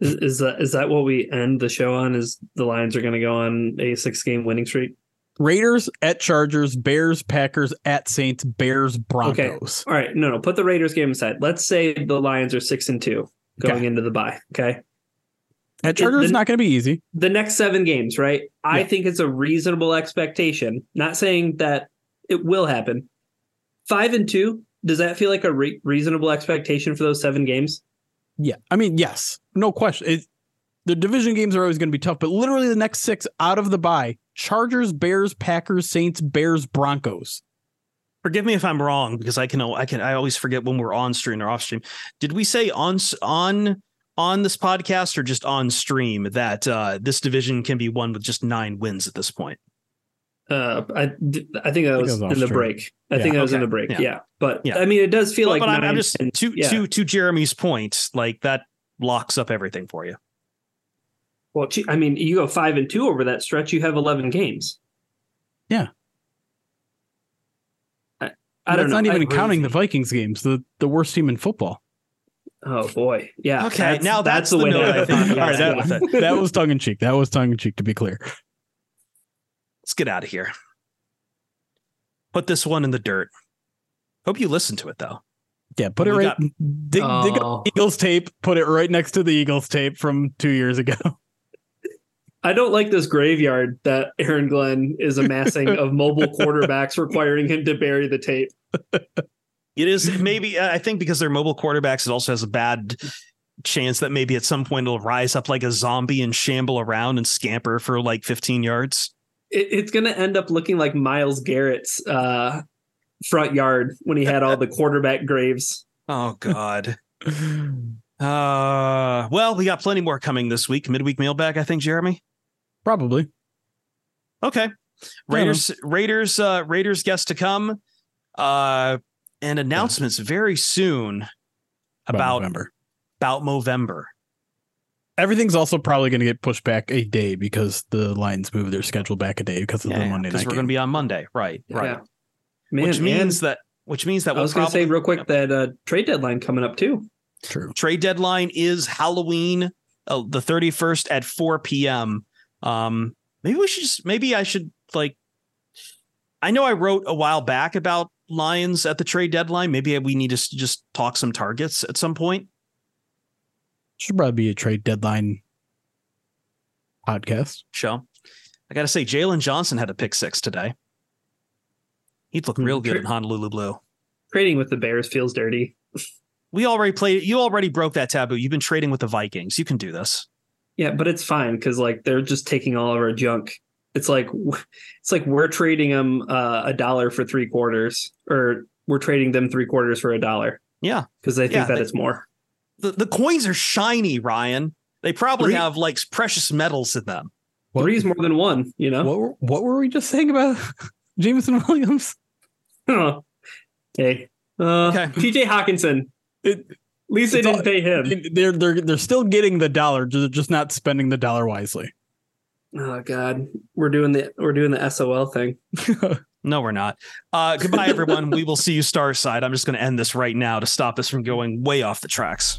is, is that is that what we end the show on? Is the Lions are going to go on a six game winning streak? Raiders at Chargers, Bears, Packers at Saints, Bears, Broncos. All right, no, no, put the Raiders game aside. Let's say the Lions are six and two going Okay. into the bye. Okay, At Chargers, the- not going to be easy. the next seven games, right? I Yeah. think it's a reasonable expectation. Not saying that it will happen. Five and two. Does that feel like a re- reasonable expectation for those seven games? Yeah, I mean, yes, no question. It, the division games are always going to be tough, but literally the next six out of the bye: Chargers, Bears, Packers, Saints, Bears, Broncos. Forgive me if I'm wrong because I can I can I always forget when we're on stream or off stream. Did we say on on on this podcast or just on stream that uh, this division can be won with just nine wins at this point? Uh, I, I think that it was, was off in the break. I Yeah, think that was in the break. yeah. Yeah, but Yeah. I mean, it does feel But, like. but I'm, I'm just and- to yeah. to to Jeremy's point, like that locks up everything for you. Well, I mean, you go five and two over that stretch. You have eleven games. Yeah. I, I don't That's know. not even agree counting the. Vikings games, the the worst team in football. Oh boy, yeah. Okay, now that's the way note I to think. All right, that, with that was tongue in cheek. That was tongue in cheek. To be clear, Let's get out of here. Put this one in the dirt. Hope you listen to it though. yeah. Put it We right. got- dig, dig Oh. up Eagles tape. Put it right next to the Eagles tape from two years ago. I don't like this graveyard that Aaron Glenn is amassing of mobile quarterbacks requiring him to bury the tape. It is maybe uh, I think because they're mobile quarterbacks, it also has a bad chance that maybe at some point it'll rise up like a zombie and shamble around and scamper for like 15 yards. It, it's going to end up looking like Myles Garrett's uh, front yard when he had all the quarterback graves. Oh God. Uh well, we got plenty more coming this week. Midweek mailbag, I think, Jeremy. Probably. Okay. know. Raiders, Raiders, uh, Raiders guests to come. Uh and announcements very soon about November. about Movember. Everything's also probably going to get pushed back a day because the Lions moved their schedule back a day because of the Monday because we're going to be on Monday, right? Right. Yeah. Man, which means and that which means that I we'll was going to say real quick that uh, trade deadline coming up too. True. trade deadline is Halloween, uh, the 31st at 4 p.m. Um, maybe we should just, maybe I should like, I know I wrote a while back about Lions at the trade deadline. Maybe we need to just talk some targets at some point. Should probably be a trade deadline podcast. Show. I got to say, Jaylon Johnson had a pick six today. He'd look real good in Honolulu Blue. Trading with the Bears feels dirty. We already played. You already broke that taboo. You've been trading with the Vikings. You can do this. Yeah, but it's fine because like they're just taking all of our junk. It's like it's like we're trading them uh, a dollar for three quarters, or we're trading them three quarters for a dollar Yeah. because they think Yeah, that they- it's more. The, the coins are shiny, Ryan. They probably Three- have like precious metals in them. What- Three is more than one, you know. What were, what were we just saying about Jameson Williams? okay. Uh, Okay. TJ Hockenson. It, At least they It's didn't all- pay him. they're they're they're still getting the dollar, they're just not spending the dollar wisely. Oh God, we're doing the we're doing the SOL thing. No, we're not. Uh, goodbye, everyone. we will see you star side. I'm just going to end this right now to stop us from going way off the tracks.